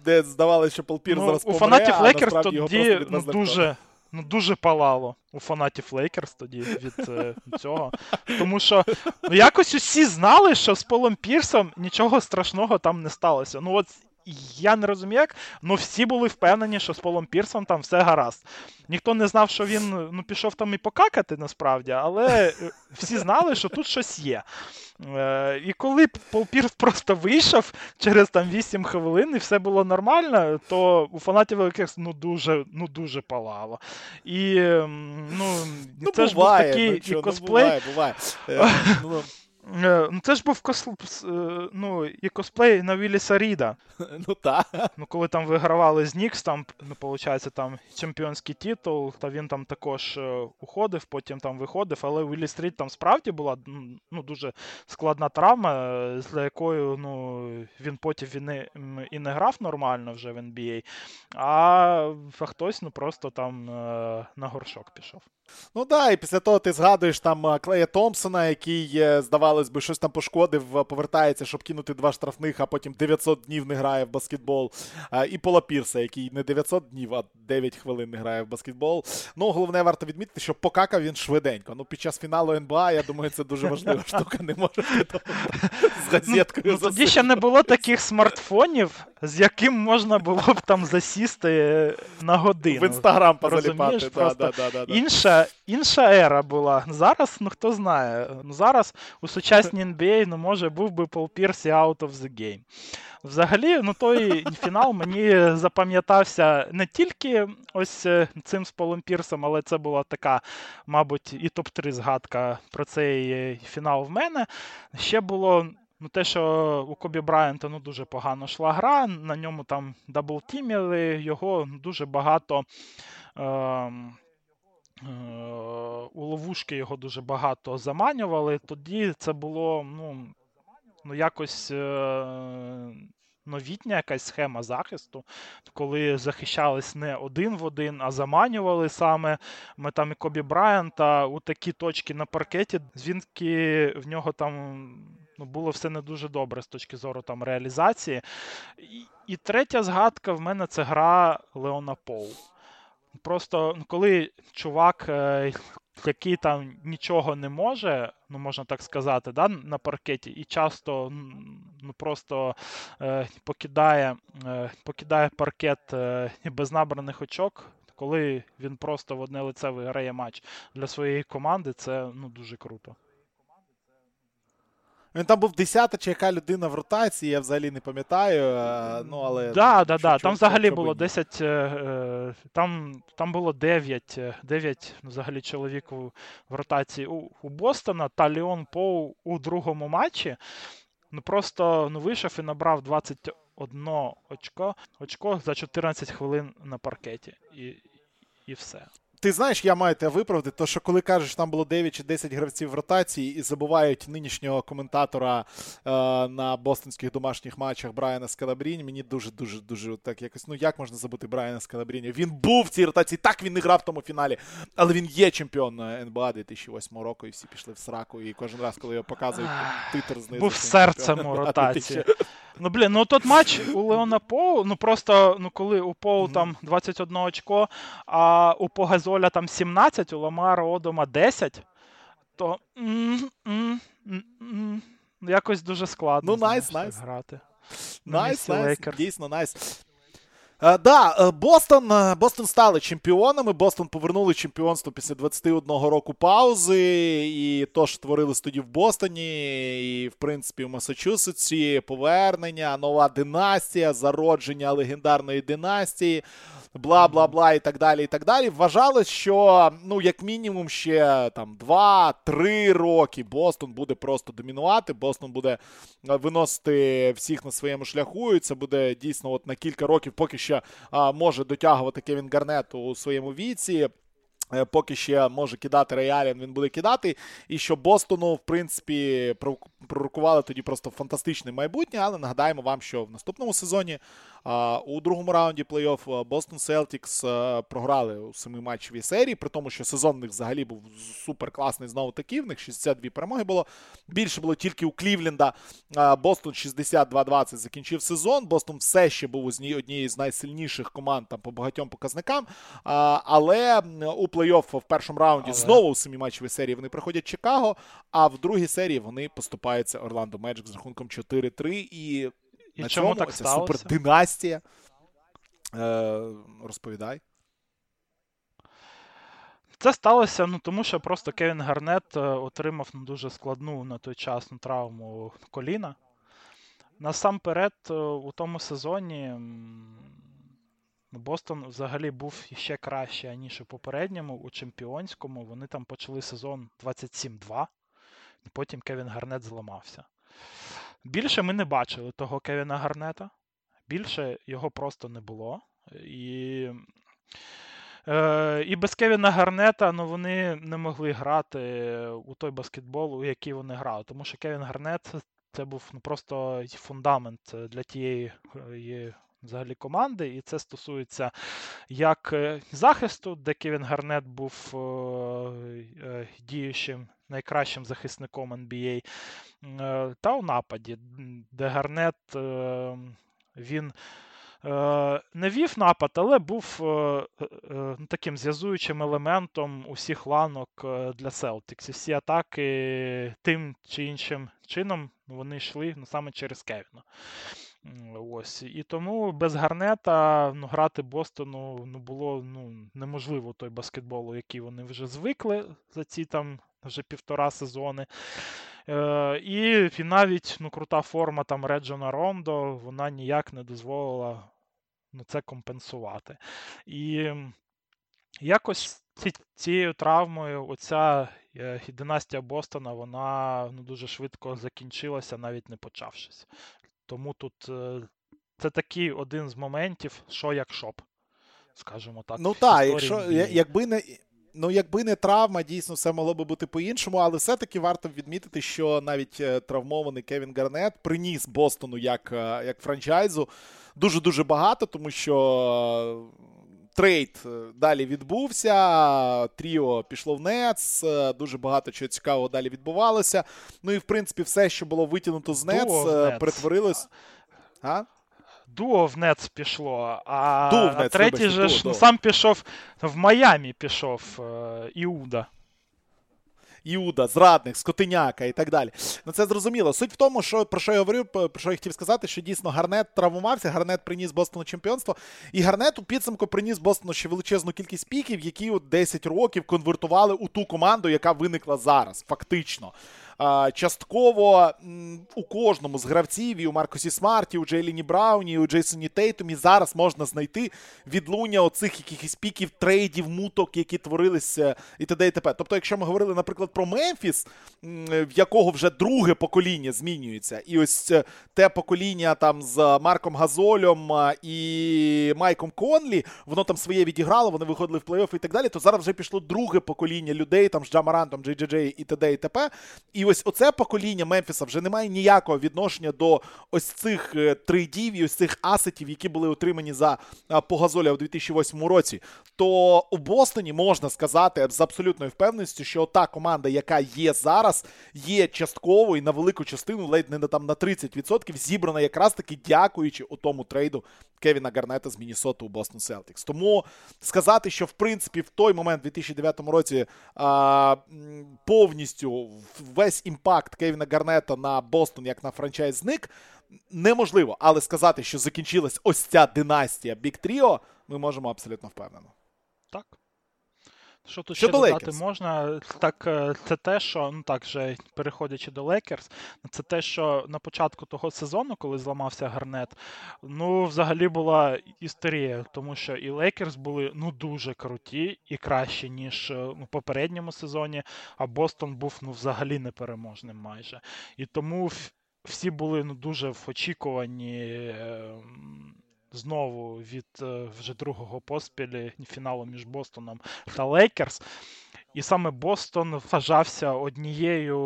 де здавалося, що Полпір ну, зараз помре, У фанатів Лейкерс тоді ну, дуже ну, дуже палало у фанатів Лейкерс тоді від е, цього. Тому що ну, якось усі знали, що з Полом Пірсом нічого страшного там не сталося. Ну, от я не розумію, як, але всі були впевнені, що з Полом Пірсом там все гаразд. Ніхто не знав, що він ну, пішов там і покакати насправді, але е, всі знали, що тут щось є. Е, І коли Пол Пірс просто вийшов через там 8 хвилин і все було нормально, то у фанатів якихось ну дуже ну, дуже палало. І ну, ну це буває, ж був такий ну, і косплей. Ну, буває, буває. Е, [laughs] ну, ну, Це ж був кос... Е, ну, і косплей на Віліса Ріда. [laughs] Ну так. Ну, коли там вигравали з Нікс, там, ну, виходить, там чемпіонський титул, та він там також е, уходив, потім там виходив, але у Віліс Рід там справді була ну, дуже складна травма, з якою ну, він потім і не, і не грав нормально вже в NBA, а хтось ну, просто там на горшок пішов. Ну так, і після того ти згадуєш там Клея Томпсона, який, здавалось би, щось там пошкодив, повертається, щоб кинути два штрафних, а потім 900 днів не грає в баскетбол. І Пола Пірса, який не 900 днів, а 9 хвилин не грає в баскетбол. Ну, головне, варто відмітити, що покакав він швиденько. Ну, під час фіналу НБА, я думаю, це дуже важлива [laughs] штука. Не може з газеткою. Ну, Тоді ще не було таких смартфонів, з яким можна було б там засісти на годину. В інстаграм позаліпати. Да, да, да, да, Інша ера була. Зараз, ну хто знає, ну зараз у сучасній NBA, ну може був би Пол Пірс out of the game. Взагалі, ну той фінал мені запам'ятався не тільки ось е, цим з Полом Пірсом, але це була така, мабуть, і топ-3 згадка про цей е, фінал в мене. Ще було. Ну, те, що у Кобі Брайанта ну, дуже погано йшла гра, на ньому там даблтіміли, його дуже багато. Е- у ловушки його дуже багато заманювали. Тоді це було ну, ну якось е, новітня якась схема захисту, коли захищались не один в один, а заманювали саме ми там і Кобі Брайанта у такі точки на паркеті, звідки в нього там. Ну, було все не дуже добре з точки зору там реалізації. І, і третя згадка в мене це гра Леона Поу. Просто ну, коли чувак, е, який там нічого не може, ну можна так сказати, да, на паркеті, і часто ну, просто е, покидає е, покидає паркет без набраних очок, коли він просто в одне лице виграє матч для своєї команди, це ну, дуже круто. Він там був 10 чи яка людина в ротації, я взагалі не пам'ятаю. Е, ну, але... Да, да, да. Там взагалі було 10, е, е, там там було 9 9 взагалі чоловіків в ротації у, у Бостона та Леон Поу у другому матчі. Ну Просто ну, вийшов і набрав 21 очко очко за 14 хвилин на паркеті. І, І все. Ти знаєш, я маю тебе виправдати, то що коли кажеш, там було 9 чи 10 гравців в ротації і забувають нинішнього коментатора е, на бостонських домашніх матчах Брайана Скалабріні, мені дуже-дуже дуже так якось. Ну як можна забути Брайана Скалабріні? Він був в цій ротації, так він не грав в тому фіналі, але він є чемпіон НБА 2008 року, і всі пішли в сраку. І кожен раз, коли його показують, титр знизу. Був серцем у ротації. [laughs] Ну, блін, ну тот матч у Леона Поу, ну просто ну коли у Поу там 21 очко, а у Погазоля там 17, у Ламара Одома 10, то якось дуже складно ну, знаєш, nice, nice. грати. Nice, nice, дійсно найс. Е, да, е, Бостон е, Бостон стали чемпіонами. Бостон повернули чемпіонство після 21 року паузи. І то ж творилось тоді в Бостоні, і, в принципі, в Масачусетсі повернення, нова династія, зародження легендарної династії бла бла бла і так далі. і так далі. Вважалось, що ну, як мінімум, ще там 2-3 роки Бостон буде просто домінувати. Бостон буде виносити всіх на своєму шляху. І це буде дійсно от на кілька років, поки що а, може дотягувати Кевін Гарнет у своєму віці. Е, поки ще може кидати Реалін, він буде кидати. І що Бостону, в принципі, пророкували тоді просто фантастичне майбутнє. Але нагадаємо вам, що в наступному сезоні у другому раунді плей-офф Бостон Селтікс програли у семиматчевій серії, при тому, що сезон в них взагалі був супер класний знову таки. В них 62 перемоги було. Більше було тільки у Клівленда. Бостон 62-20 закінчив сезон. Бостон все ще був однією з найсильніших команд там по багатьом показникам. Але у плей-офф в першому раунді але... знову у семіматчевій серії вони приходять Чикаго, а в другій серії вони поступаються Орландо Меджик з рахунком 4-3. І і на чому цьому так ця супердинастія. Е, Розповідай. Це сталося, ну тому що просто Кевін Гарнет е, отримав ну, дуже складну на той час ну, травму коліна. Насамперед, е, у тому сезоні Бостон взагалі був ще краще, ніж у попередньому, у чемпіонському. Вони там почали сезон 27-2 Потім Кевін Гарнет зламався. Більше ми не бачили того Кевіна Гарнета. Більше його просто не було. І е, і без Кевіна Гарнета ну, вони не могли грати у той баскетбол, у який вони грали. Тому що Кевін Гарнет це був ну, просто фундамент для тієї взагалі команди, і це стосується як е, захисту, де Кевін Гарнет був е, е, діючим найкращим захисником NBA, та у нападі, де Гарнет він. Не вів напад, але був таким зв'язуючим елементом усіх ланок для Celtics. І всі атаки тим чи іншим чином вони йшли ну, саме через Кевіна. Ось. І тому без Гарнета ну, грати Бостону ну, було ну, неможливо той баскетбол, який вони вже звикли за ці там вже півтора сезони. Е, І навіть ну, крута форма там Реджона Рондо, вона ніяк не дозволила ну, це компенсувати. І якось ці, цією травмою оця е, династія Бостона вона ну, дуже швидко закінчилася, навіть не почавшись. Тому тут е, це такий один з моментів, що як шоп, скажімо так. Ну так, якщо якби не. Ну, якби не травма, дійсно все могло би бути по-іншому, але все-таки варто відмітити, що навіть е, травмований Кевін Гарнет приніс Бостону як е, як франчайзу дуже-дуже багато, тому що трейд далі відбувся. Тріо пішло в Нец, дуже багато чого цікавого далі відбувалося. Ну і в принципі, все, що було витягнуто з Нец, перетворилось. А? Дуо в Нец пішло, а, Дуо в Нец, а третій же ж сам пішов в Майамі пішов е, Іуда. Іуда, зрадник, скотиняка і так далі. Ну це зрозуміло. Суть в тому, що про що я говорю, про що я хотів сказати, що дійсно Гарнет травмувався, Гарнет приніс Бостону чемпіонство. І Гарнет у підсумку приніс Бостону ще величезну кількість піків, які от 10 років конвертували у ту команду, яка виникла зараз, фактично. Частково у кожному з гравців, і у Маркусі Смарті, у Джейліні Брауні, і у Джейсоні Тейтумі зараз можна знайти відлуння оцих якихось піків, трейдів, муток, які творилися і т.д. і т.п. Тобто, якщо ми говорили, наприклад, про Мемфіс, в якого вже друге покоління змінюється, і ось е, те покоління там з Марком Газолем і Майком Конлі, воно там своє відіграло, вони виходили в плей-офф і так далі, то зараз вже пішло друге покоління людей там з Джамарантом, Джей Джей і т.д. і т.п. І ось оце покоління Мемфіса вже не має ніякого відношення до ось цих е, трейдів і ось цих асетів, які були отримані за Погазоля у 2008 році. То у Бостоні можна сказати з абсолютною впевненістю, що та команда, яка є зараз, є частково і на велику частину, ледь не там на 30%, зібрана якраз таки дякуючи у тому трейду Кевіна Гарнета з Міннесоти у Бостон Селтікс. Тому сказати, що в принципі в той момент, у 2009 році, повністю весь impact Кевіна Гарнета на Бостон як на франчайз зник, неможливо. Але сказати, що закінчилась ось ця династія Big Trio, ми можемо абсолютно впевнено. Так. Що тут ще додати можна, так е, це те, що ну так вже переходячи до Лейкерс, це те, що на початку того сезону, коли зламався Гарнет, ну взагалі була історія, тому що і Лейкерс були ну дуже круті і кращі, ніж е, у попередньому сезоні, а Бостон був ну взагалі непереможним майже. І тому всі були ну дуже в очікуванні. Знову від е, вже другого поспілі фіналу між Бостоном та Лейкерс. І саме Бостон вважався однією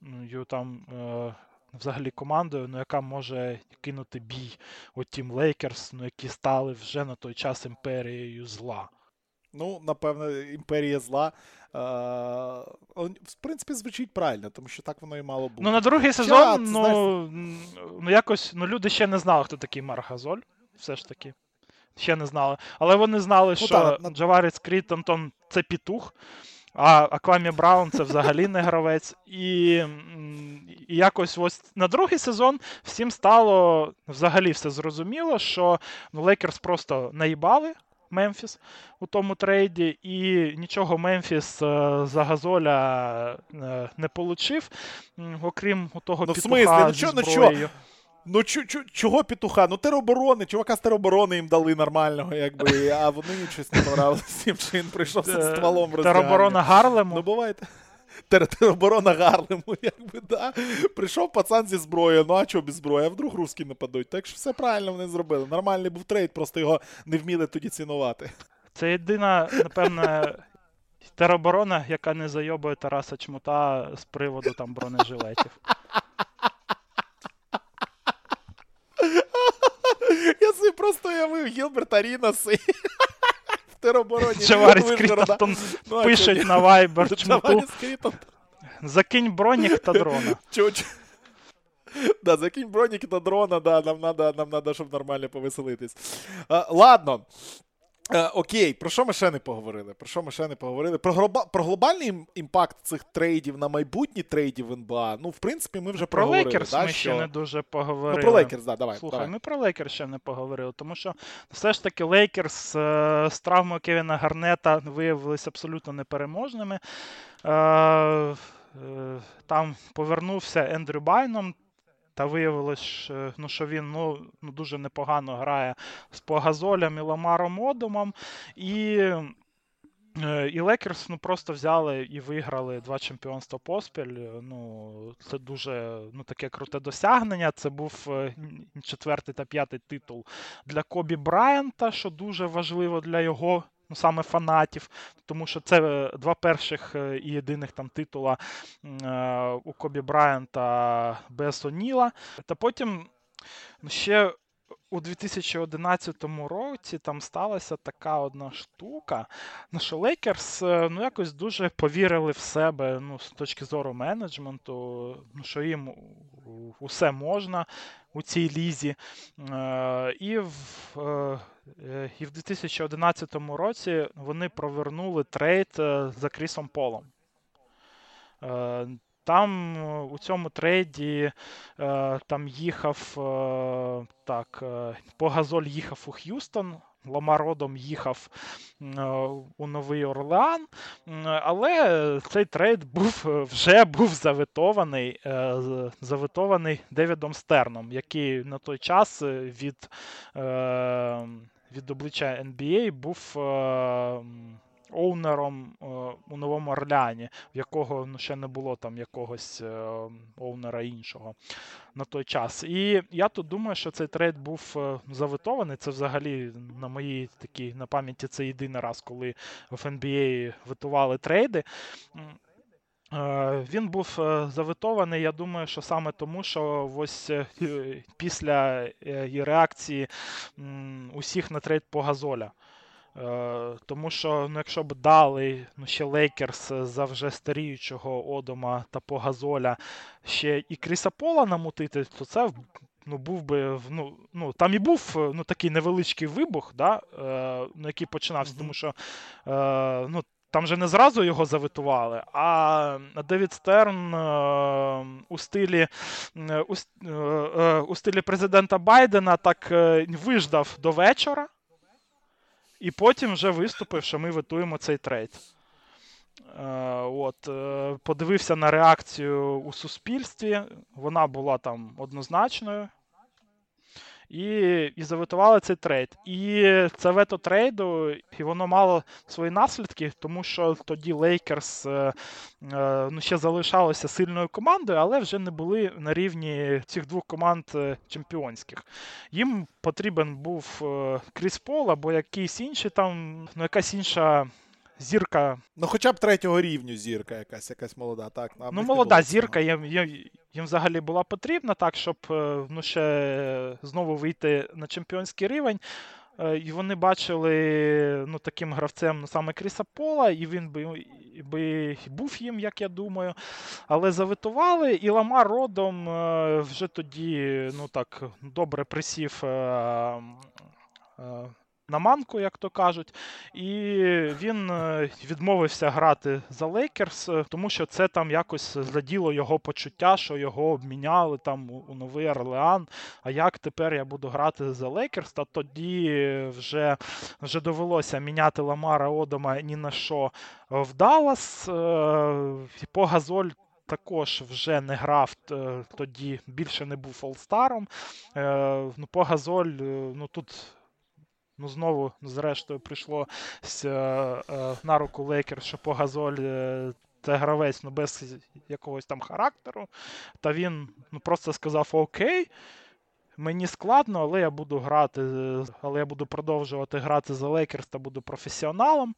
ну, там. Е, взагалі командою, ну, яка може кинути бій от Тім Лейкерс, ну, які стали вже на той час імперією зла. Ну, напевно, імперія зла. Е, в принципі, звучить правильно, тому що так воно і мало бути. Ну, на другий сезон, Чат, ну, знаєш... ну, якось ну, люди ще не знали, хто такий Маргазоль все ж таки. Ще не знали. Але вони знали, ну, що та, на... Джаваріс Крітонтон це пітух, а Аквамі Браун це взагалі не гравець. І, і якось ось на другий сезон всім стало взагалі все зрозуміло, що ну, Лейкерс просто наїбали. Мемфіс у тому trade -і, і нічого Мемфіс е, за Газоля е, не получив, окрім того ну, пєтуха. В смислі? Ну, зі зброєю. Ну, Ну чу, чого петуха? Ну тероборони, чувака з тероборони їм дали нормального, якби, а вони щось не понравилося, що він прийшов з стволом Тероборона Гарлему. Ну, бувайте. тероборона Гарлему, [laughs] якби, да. Прийшов пацан зі зброєю, ну а чого без зброї? А вдруг русські нападуть. Так що все правильно вони зробили. Нормальний був trade, просто його не вміли тоді цінувати. Це єдина, напевне, тероборона, яка не зайобує Тараса Чмута з приводу там бронежилетів. Я собі просто уявив Гілберта Ріноси [laughs] в теробороні. Чаварі з Крітон ну, пишуть на [laughs] Viber Чмуту. Закинь бронік та дрона. [laughs] Чуть. Да, закинь бронік та дрона, да, нам надо, нам надо, щоб нормально повеселитись. А, ладно. Е, окей, про що ми ще не поговорили? Про що ми ще не поговорили? Про глоба... про глобальний impact цих trade -ів на майбутні trade -и в НБА. Ну, в принципі, ми вже про проговорили. Лейкерс да, ми що... ще не дуже поговорили. Ну, про Лейкерс, да, давай. Слухай, давай. ми про Лейкерс ще не поговорили, тому що все ж таки Лейкерс е, з травмою Кевіна Гарнета виявилися абсолютно непереможними. Е, е, там повернувся Ендрю Байном. Та виявилось, ну, що він ну, ну, дуже непогано грає з Погазолем і Ламаром Одомом. І і Лекерс ну, просто взяли і виграли два чемпіонства поспіль. Ну, Це дуже ну, таке круте досягнення. Це був четвертий та п'ятий титул для Кобі Брайанта, що дуже важливо для його ну, саме фанатів, тому що це е, два перших е, і єдиних там титула е, у Кобі Брайанта без Оніла. Та потім ну, ще. У 2011 році там сталася така одна штука, ну, що Лейкерс ну, якось дуже повірили в себе ну, з точки зору менеджменту, ну, що їм усе можна у цій лізі. І в Е, і в 2011 році вони провернули trade е, за Крісом Полом. Е, там у цьому trade -і там їхав так, По Газоль їхав у Х'юстон, Ламар Одом їхав у Новий Орлеан, але цей trade був вже був завето -ваний заветований Девідом Стерном, який на той час від від обличчя NBA був е, оунером е, у Новому Орлеані, в якого ну, ще не було там якогось е, оунера іншого на той час. І я тут думаю, що цей трейд був заветований. Це взагалі на моїй такій на пам'яті це єдиний раз, коли в NBA витували трейди. Він був заветований, я думаю, що саме тому, що ось після реакції усіх на трейд по Газоля. Тому що, ну, якщо б дали ну, ще Лейкерс за вже старіючого Одома та по Газоля ще і Кріса Пола намутити, то це ну, був би ну, ну, там і був ну, такий невеличкий вибух, да, е, який починався, тому що е, ну, там же не зразу його завитували, а Девід Стерн е, у стилі е, у, е, у стилі президента Байдена так виждав до вечора, і потім вже виступив, що ми витуємо цей трейд. От, Подивився на реакцію у суспільстві. Вона була там однозначною і і заветували цей трейд. І це вето трейду, і воно мало свої наслідки, тому що тоді Лейкерс е, е, ну, ще залишалося сильною командою, але вже не були на рівні цих двох команд е, чемпіонських. Їм потрібен був Кріс Пол або якийсь інший там, ну якась інша зірка. Ну, хоча б третього рівню зірка, якась якась молода, так. А ну, молода зірка їм, їм, їм взагалі була потрібна, так, щоб е, ну, ще знову вийти на чемпіонський рівень. Е, і вони бачили ну, таким гравцем ну, саме Кріса Пола, і він би би був їм, як я думаю. Але завитували, і Ламар родом е, вже тоді ну, так, добре присів на манку, як то кажуть, і він е, відмовився грати за Лейкерс, е, тому що це там якось заділо його почуття, що його обміняли там у Новий Орлеан. А як тепер я буду грати за Лейкерс? Та тоді вже вже довелося міняти Ламара Одома ні на що в Даллас. Е, по Газоль. Також вже не грав тоді, більше не був фолстаром. Ну, По Газоль, ну тут Ну, знову, зрештою, прийшло е, на руку Лейкер, що по Газоль е, це гравець ну, без якогось там характеру. Та він ну, просто сказав: Окей, мені складно, але я буду грати, але я буду продовжувати грати за Лейкерс та буду професіоналом.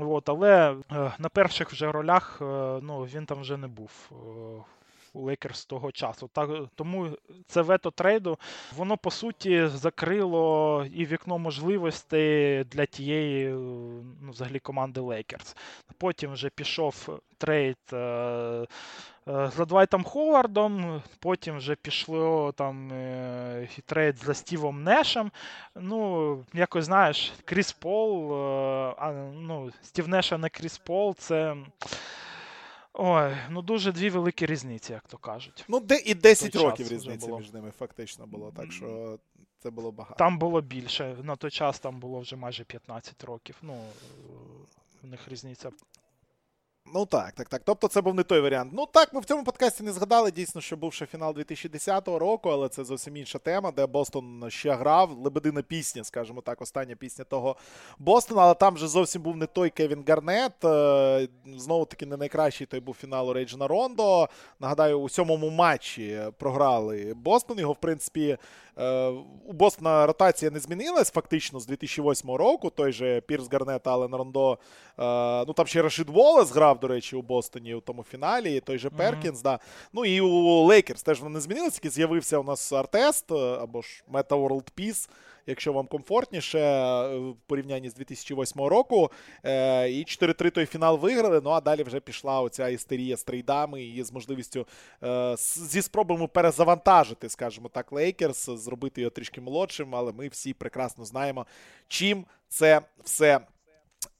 От, Але е, на перших вже ролях ну, він там вже не був. Е, Лейкерс того часу. Так, Тому це вето trade -у, воно по суті закрило і вікно можливостей для тієї ну, взагалі команди Лейкерс. Потім вже пішов trade. Е, е, за Двайтом Ховардом, потім вже пішло там е, trade за Стівом Нешем. Ну, якось знаєш, Кріс Пол, а, ну, Стів Неш не Кріс Пол, це Ой, ну дуже дві великі різниці, як то кажуть. Ну, де і 10 років різниці між ними фактично було, так що це було багато. Там було більше. На той час там було вже майже 15 років. Ну, в них різниця Ну так, так, так. Тобто це був не той варіант. Ну так, ми в цьому подкасті не згадали дійсно, що був ще фінал 2010 року, але це зовсім інша тема, де Бостон ще грав. Лебедина пісня, скажімо так, остання пісня того Бостона, але там вже зовсім був не той Кевін Гарнет. Е, Знову таки, не найкращий той був фінал у Рейджна Рондо. Нагадаю, у сьомому матчі програли Бостон. Його, в принципі, у Бостона ротація не змінилась фактично з 2008 року. Той же Пірс, Гарнет, Ален, Рондо. Е, ну там ще Рашид Волес грав, до речі, у Бостоні у тому фіналі. Той же Перкінс. Mm-hmm. да. Ну і у Лейкерс теж вони не змінилися. тільки з'явився у нас Артест е, або ж Meta World Peace якщо вам комфортніше е, в порівнянні з 2008 року. Е, і 4-3 той фінал виграли. Ну а далі вже пішла оця істерія з трейдами і з можливістю е, зі спробами перезавантажити, скажімо так, Лейкерс, зробити його трішки молодшим, але ми всі прекрасно знаємо, чим це все.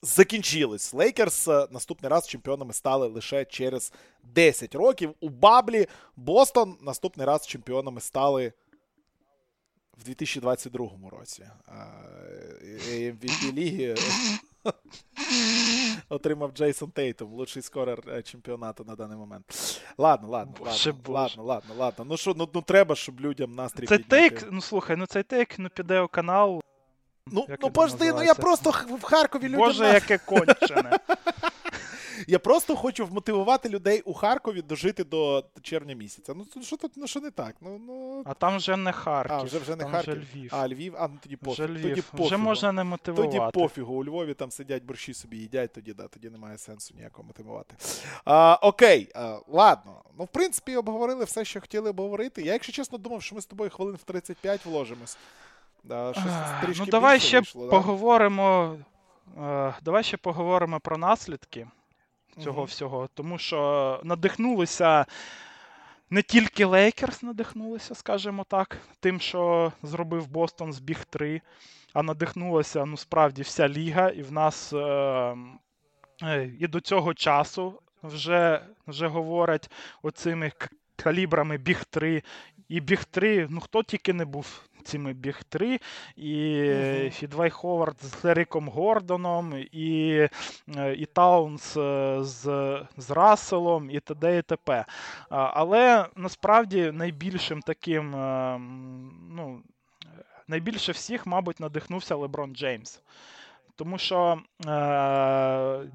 Закінчились. Лейкерс наступний раз чемпіонами стали лише через 10 років. У Баблі Бостон наступний раз чемпіонами стали в 2022 році. MVP ліги [laughs] отримав Джейсон Тейтом, лучший скорер е, чемпіонату на даний момент. Ладно, ладно, Боже, ладно, ладно, ладно, ладно. Ну що, ну, ну треба, щоб людям настрій Це тейк, ну слухай, ну цей тейк ну, піде у канал. Ну, ну пожди, ну я просто в Харкові людям... Боже, яке кончене. [laughs] Я просто хочу вмотивувати людей у Харкові дожити до червня місяця. Ну що тут ну що не так? Ну ну а там вже не Харків. А вже вже не там Харків. Вже Львів. А Львів, а ну тоді пофіг. Вже Львів. Тоді пофігу. Вже можна не мотивувати. Тоді пофігу. У Львові там сидять борщі собі їдять, тоді да, тоді немає сенсу ніякого мотивувати. А, Окей, а, ладно. Ну, в принципі, обговорили все, що хотіли обговорити. Я, якщо чесно, думав, що ми з тобою хвилин в 35 вложимось. Да, щось трішки Ну, давай ще вийшло, поговоримо. Да? Давай ще поговоримо про наслідки цього mm-hmm. всього, тому що надихнулися. Не тільки Лейкерс надихнулися, скажімо так, тим, що зробив Бостон з Біг 3, а надихнулася ну, справді вся ліга, і в нас е, е, і до цього часу вже вже говорять оцими калібрами Біг 3. І Біг 3, ну хто тільки не був цими біг 3, і uh-huh. Двайт Ховард з Еріком Гордоном, і е, і Таунс е, з з Расселом, і т.д. і т.п. Але насправді найбільшим таким, е, ну, найбільше всіх, мабуть, надихнувся Леброн Джеймс. Тому що е,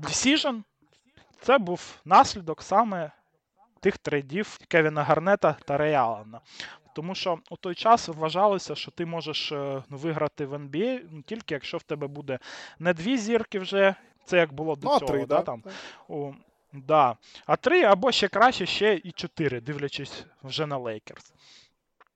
Decision це був наслідок саме тих трейдів Кевіна Гарнета та Рей. Тому що у той час вважалося, що ти можеш е, ну, виграти в NBA ну, тільки якщо в тебе буде не дві зірки вже, це як було до ну, цього. Три, да, там, у, да. А три або ще краще, ще і чотири, дивлячись вже на Лейкерс.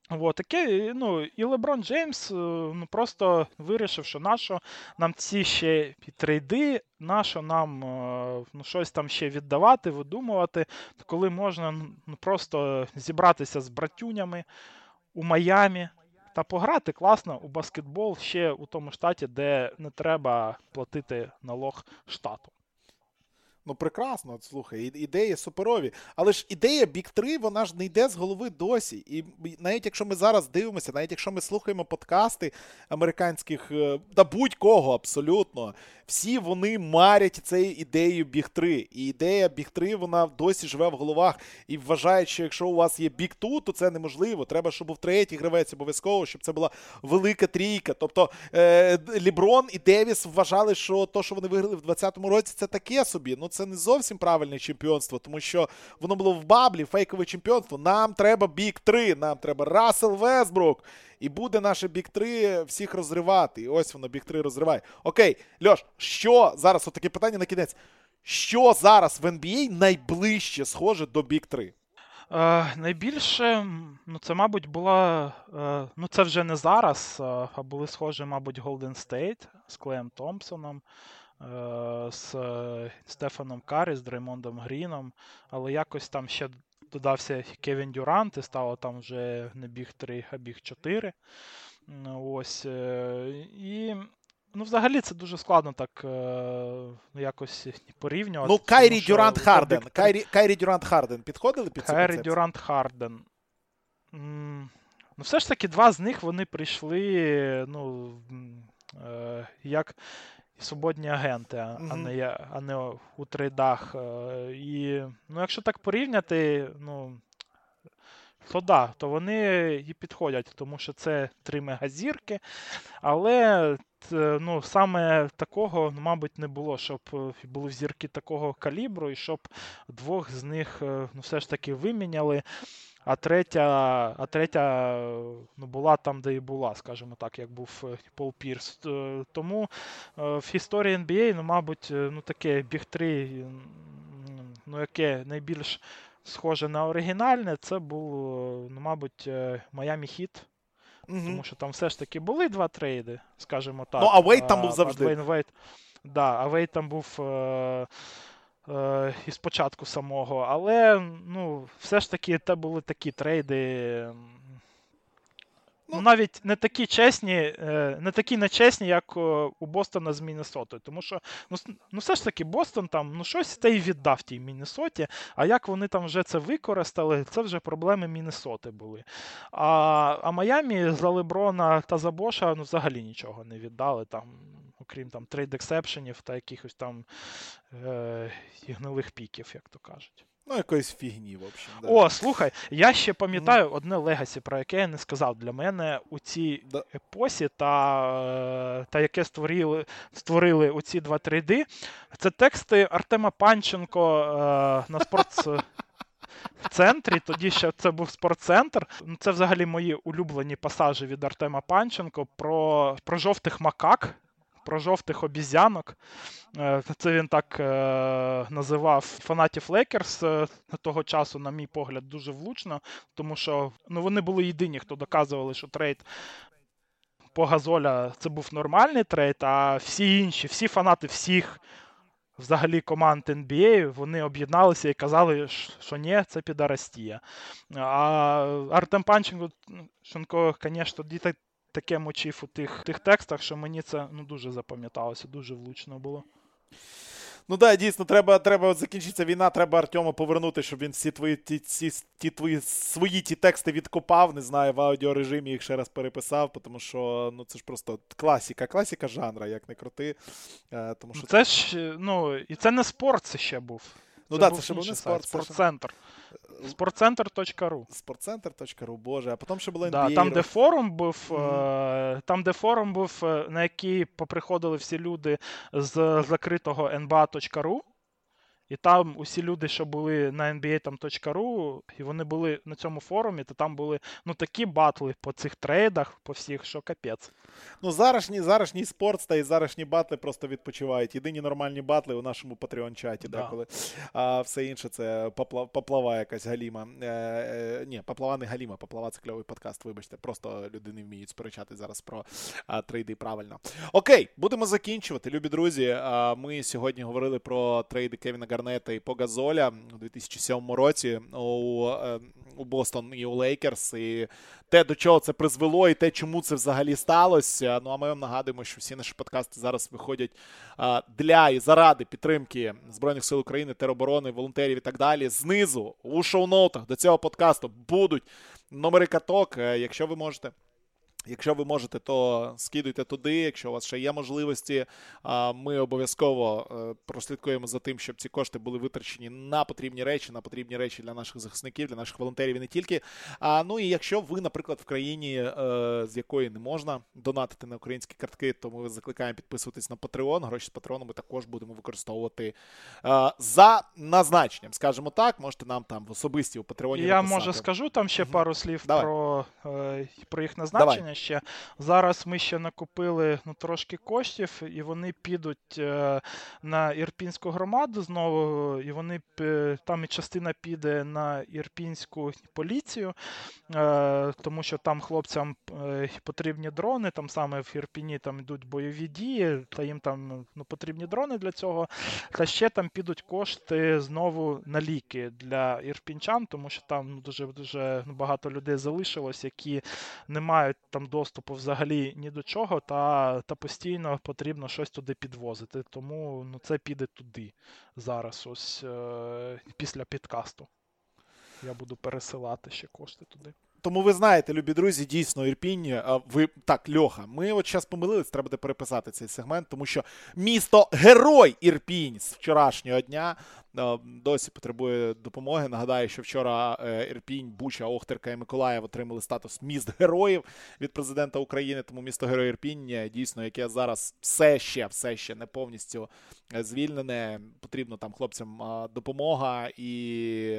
От, таке, ну, І Леброн Джеймс е, ну, просто вирішив, що нащо нам ці ще трейди, нащо нам е, ну, щось там ще віддавати, видумувати, коли можна ну, просто зібратися з братюнями у Майамі та пограти класно у баскетбол ще у тому штаті, де не треба платити налог штату. Ну, прекрасно, слухай, ідеї суперові. Але ж ідея Бік 3, вона ж не йде з голови досі. І навіть якщо ми зараз дивимося, навіть якщо ми слухаємо подкасти американських, да будь-кого абсолютно, всі вони марять цією ідеєю біг 3. І ідея біг 3 вона досі живе в головах і вважають, що якщо у вас є біг 2, то це неможливо. Треба, щоб був третій гравець обов'язково, щоб це була велика трійка. Тобто е, Ліброн і Девіс вважали, що то, що вони виграли в 2020 році, це таке собі. Ну це не зовсім правильне чемпіонство, тому що воно було в баблі, фейкове чемпіонство. Нам треба біг 3, нам треба Рассел Весбрук. І буде наше Біг 3 всіх розривати. І ось воно Біг 3 розриває. Окей, Льош, що зараз отаке питання на кінець. Що зараз в NBA найближче схоже до Біг 3? Е, найбільше, ну це, мабуть, була. Е, ну, це вже не зараз, а були схожі, мабуть, Golden State з Клеєм Томпсоном, е, з Стефаном Карі, з Дреймондом Гріном, але якось там ще додався Кевін Дюрант, і стало там вже не біг 3, а біг 4. Ось. Е, і. Ну, взагалі, це дуже складно так е, якось порівнювати. Ну, Кайрі Дюрант Харден. Кайрі, Кайрі Дюрант Харден підходили під цю Кайрі Дюрант Харден. Ну, все ж таки, два з них вони прийшли, ну, е, як свободні агенти, а, mm-hmm. а не а не у трейдах. Е, і ну, якщо так порівняти, ну. То да, то вони і підходять, тому що це три мегазірки. Але ну, саме такого, ну, мабуть, не було, щоб е, були зірки такого калібру, і щоб двох з них е, ну, все ж таки виміняли. А третя а третя ну, була там, де і була, скажімо так, як був е, Пол Пірс. Тому в історії NBA, ну, мабуть, ну, таке біг 3, ну, яке найбільш схоже на оригінальне, це був, ну, мабуть, Майами Хіт. Угу. Тому що там все ж таки були два трейди, скажімо так. Ну, а Вейт там був завжди. Двейн Вейд, да, а Вейд там був. Е- е, із початку самого, але ну, все ж таки це були такі трейди. Ну, навіть не такі чесні, е, не такі нечесні, як у Бостона з Міннесотою. Тому що, ну, ну все ж таки, Бостон там ну, щось те й віддав тій Міннесоті, а як вони там вже це використали, це вже проблеми Міннесоти були. А а Майамі за Леброна та за Боша ну, взагалі нічого не віддали, там, окрім там трейд ексепшенів та якихось там е, гнилих піків, як то кажуть. Ну, якоїсь фігні, в общем. Да. О, слухай, я ще пам'ятаю mm. одне легасі, про яке я не сказав. Для мене у цій да. епосі, та е, та яке створили створили оці два трейди, це тексти Артема Панченко е, на спортцентрі. Тоді ще це був спортцентр. Це взагалі мої улюблені пасажі від Артема Панченко про, про жовтих макак про жовтих обезьянок. Е, це він так е, називав фанатів Лейкерс того часу, на мій погляд, дуже влучно, тому що ну, вони були єдині, хто доказували, що трейд По Газоля це був нормальний трейд, а всі інші, всі фанати всіх взагалі команд NBA, вони об'єдналися і казали, що ні, це підарастія. А Артем Панченко, звісно, таке мочив у тих тих текстах, що мені це ну, дуже запам'яталося, дуже влучно було. Ну так, да, дійсно, треба треба от закінчиться війна, треба Артему повернути, щоб він всі твої ті, ті, ті твої свої ті тексти відкопав, не знаю, в аудіорежимі їх ще раз переписав, тому що ну це ж просто класіка, класіка жанра, як не крути. Е, тому що... Це ж, ну, і це не Спортцентр ще був. Ну так, це ще був не спорт. Спортцентр. Спортцентр.ру. Спортцентр.ру, боже, а потім ще було NBA. Да, там, де форум був, mm-hmm. там, де форум був, е, на який поприходили всі люди з закритого nba.ru. І там усі люди, що були на NBA.ru, і вони були на цьому форумі, то там були ну такі батли по цих трейдах, по всіх, що капець. Ну, зарашній зарашній спорт та і зарашні батли просто відпочивають. Єдині нормальні батли у нашому Patreon-чаті, да. деколи. А все інше це попла, поплава якась галіма. Е, е, Ні, поплава не галіма, поплава це кльовий подкаст. Вибачте, просто люди не вміють сперечати зараз про а, трейди правильно. Окей, будемо закінчувати, любі друзі. А, Ми сьогодні говорили про трейди Кевіна Гарнета і Погазоля у 2007 році у е, у Бостон і у Лейкерс. І те, до чого це призвело, і те, чому це взагалі сталося. Ну а ми вам нагадуємо, що всі наші подкасти зараз виходять для і заради підтримки Збройних сил України, тероборони, волонтерів і так далі. Знизу у шоу-ноутах до цього подкасту будуть номери каток, е, якщо ви можете. Якщо ви можете, то скидуйте туди. Якщо у вас ще є можливості, ми обов'язково е, прослідкуємо за тим, щоб ці кошти були витрачені на потрібні речі, на потрібні речі для наших захисників, для наших волонтерів і не тільки. А ну і якщо ви, наприклад, в країні, е, з якої не можна донатити на українські картки, то ми закликаємо підписуватись на Patreon. Гроші з Патреону ми також будемо використовувати е, за назначенням. Скажімо так, можете нам там в особисті у Патреоні. Я написати. може скажу там ще пару слів Давай. про, про їх назначення. Давай ще. Зараз ми ще накупили ну, трошки коштів, і вони підуть е, на Ірпінську громаду знову, і вони там і частина піде на Ірпінську поліцію, е, тому що там хлопцям е, потрібні дрони, там саме в Ірпіні там йдуть бойові дії, та їм там ну, потрібні дрони для цього. Та ще там підуть кошти знову на ліки для ірпінчан, тому що там ну, дуже дуже ну, багато людей залишилось, які не мають там доступу взагалі ні до чого, та та постійно потрібно щось туди підвозити. Тому ну, це піде туди зараз, ось е- після підкасту. Я буду пересилати ще кошти туди. Тому ви знаєте, любі друзі, дійсно Ірпінь. Ви так, Льоха, ми от зараз помилились, треба буде переписати цей сегмент, тому що місто Герой Ірпінь з вчорашнього дня досі потребує допомоги. Нагадаю, що вчора е, Ірпінь, Буча, Охтерка і Миколаїв отримали статус міст героїв від президента України. Тому місто Герой Ірпінь, е, дійсно, яке зараз все ще все ще не повністю е, звільнене. Потрібно там хлопцям допомога, і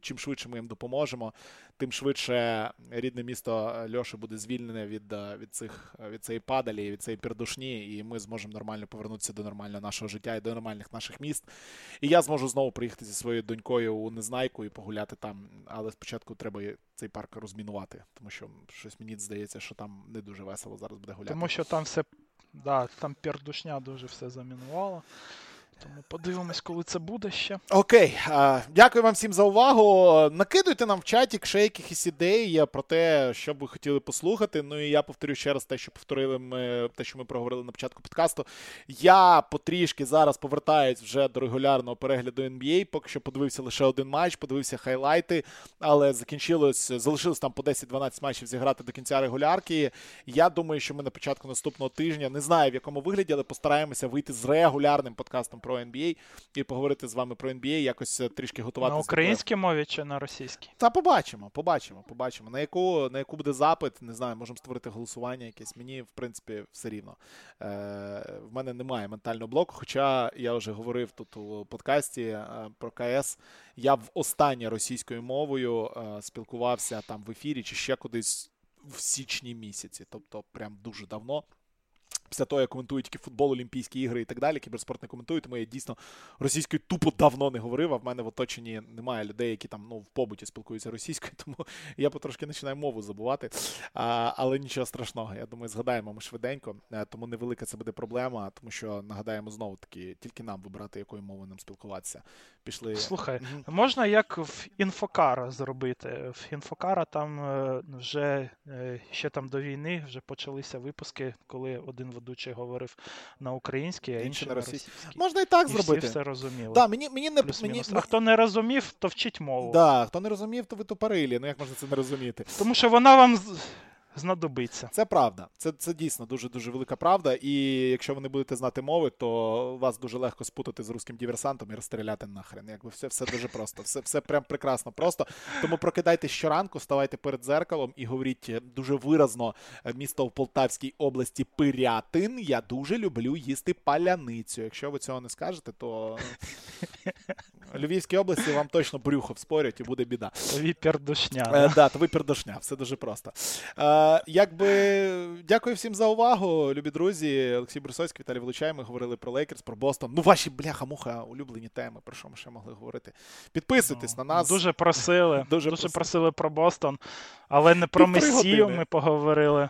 чим швидше ми їм допоможемо, тим швидше рідне місто Льоші буде звільнене від від цих від цієї падалі, від цієї пердушні, і ми зможемо нормально повернутися до нормального нашого життя і до нормальних наших міст. І я зможу знову приїхати зі своєю донькою у Незнайку і погуляти там. Але спочатку треба цей парк розмінувати, тому що щось мені здається, що там не дуже весело зараз буде гуляти. Тому що там все да, там пердушня дуже все замінувало. Тому подивимось, коли це буде ще. Окей, дякую вам всім за увагу. Накидуйте нам в чаті ще якихось ідей про те, що б ви хотіли послухати. Ну і я повторю ще раз те, що повторили ми, те, що ми проговорили на початку подкасту. Я потрішки зараз повертаюсь вже до регулярного перегляду NBA. Поки що подивився лише один матч, подивився хайлайти, але закінчилось, залишилось там по 10-12 матчів зіграти до кінця регулярки. Я думаю, що ми на початку наступного тижня не знаю в якому вигляді, але постараємося вийти з регулярним подкастом про NBA і поговорити з вами про NBA, якось е, трішки готуватися. На українській мові чи на російській? Та побачимо, побачимо, побачимо. На яку на яку буде запит, не знаю, можемо створити голосування якесь. Мені, в принципі, все рівно. Е, В мене немає ментального блоку, хоча я вже говорив тут у подкасті е, про КС. Я в останнє російською мовою е, спілкувався там в ефірі чи ще кудись в січні місяці, тобто прям дуже давно. Після того, я коментую тільки футбол, Олімпійські ігри і так далі, кіберспорт не коментую, тому я дійсно російською тупо давно не говорив, а в мене в оточенні немає людей, які там ну, в побуті спілкуються російською, [laughs] тому я потрошки починаю мову забувати. А, Але нічого страшного. Я думаю, згадаємо ми швиденько, е, тому невелика це буде проблема, тому що нагадаємо знову таки, тільки нам вибирати, якою мовою нам спілкуватися. Пішли. Слухай, можна як в інфокара зробити? В інфокара там е, вже е, ще там до війни вже почалися випуски, коли один ведучий говорив на українській, а інший на російській. Можна і так і зробити. Всі все розуміли. Да, мені, мені не, мені... А хто не розумів, то вчить мову. Да, Хто не розумів, то ви тупорилі. Ну як можна це не розуміти? Тому що вона вам знадобиться. Це правда. Це це дійсно дуже дуже велика правда. І якщо ви не будете знати мови, то вас дуже легко спутати з русським диверсантом і розстріляти нахрен. Якби все все дуже просто. Все все прям прекрасно просто. Тому прокидайте щоранку, ставайте перед зеркалом і говоріть дуже виразно е, місто в Полтавській області Пирятин. Я дуже люблю їсти паляницю. Якщо ви цього не скажете, то в Львівській області вам точно брюхо вспорять і буде біда. Ви пердушня. Е, да, то ви пердушня, все дуже просто. Е, якби Дякую всім за увагу, любі друзі. Олексій Брусовський, Віталій Волочай. Ми говорили про Лейкерс, про Бостон. Ну, ваші бляха-муха, улюблені теми, про що ми ще могли говорити. Підписуйтесь ну, на нас. Дуже просили. [laughs] Дуже, дуже просили про Бостон, але не про Месію ми поговорили.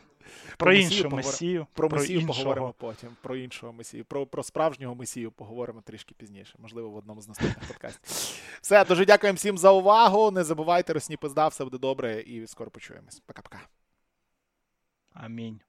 Про іншу месію. Про месію поговоримо потім. Про іншого месію. Про про справжнього месію поговоримо трішки пізніше. Можливо, в одному з наступних подкастів. [laughs] Все, дуже дякуємо всім за увагу. Не забувайте, росні пизда, все буде добре і скоро почуємось. Пока-пока. Амінь.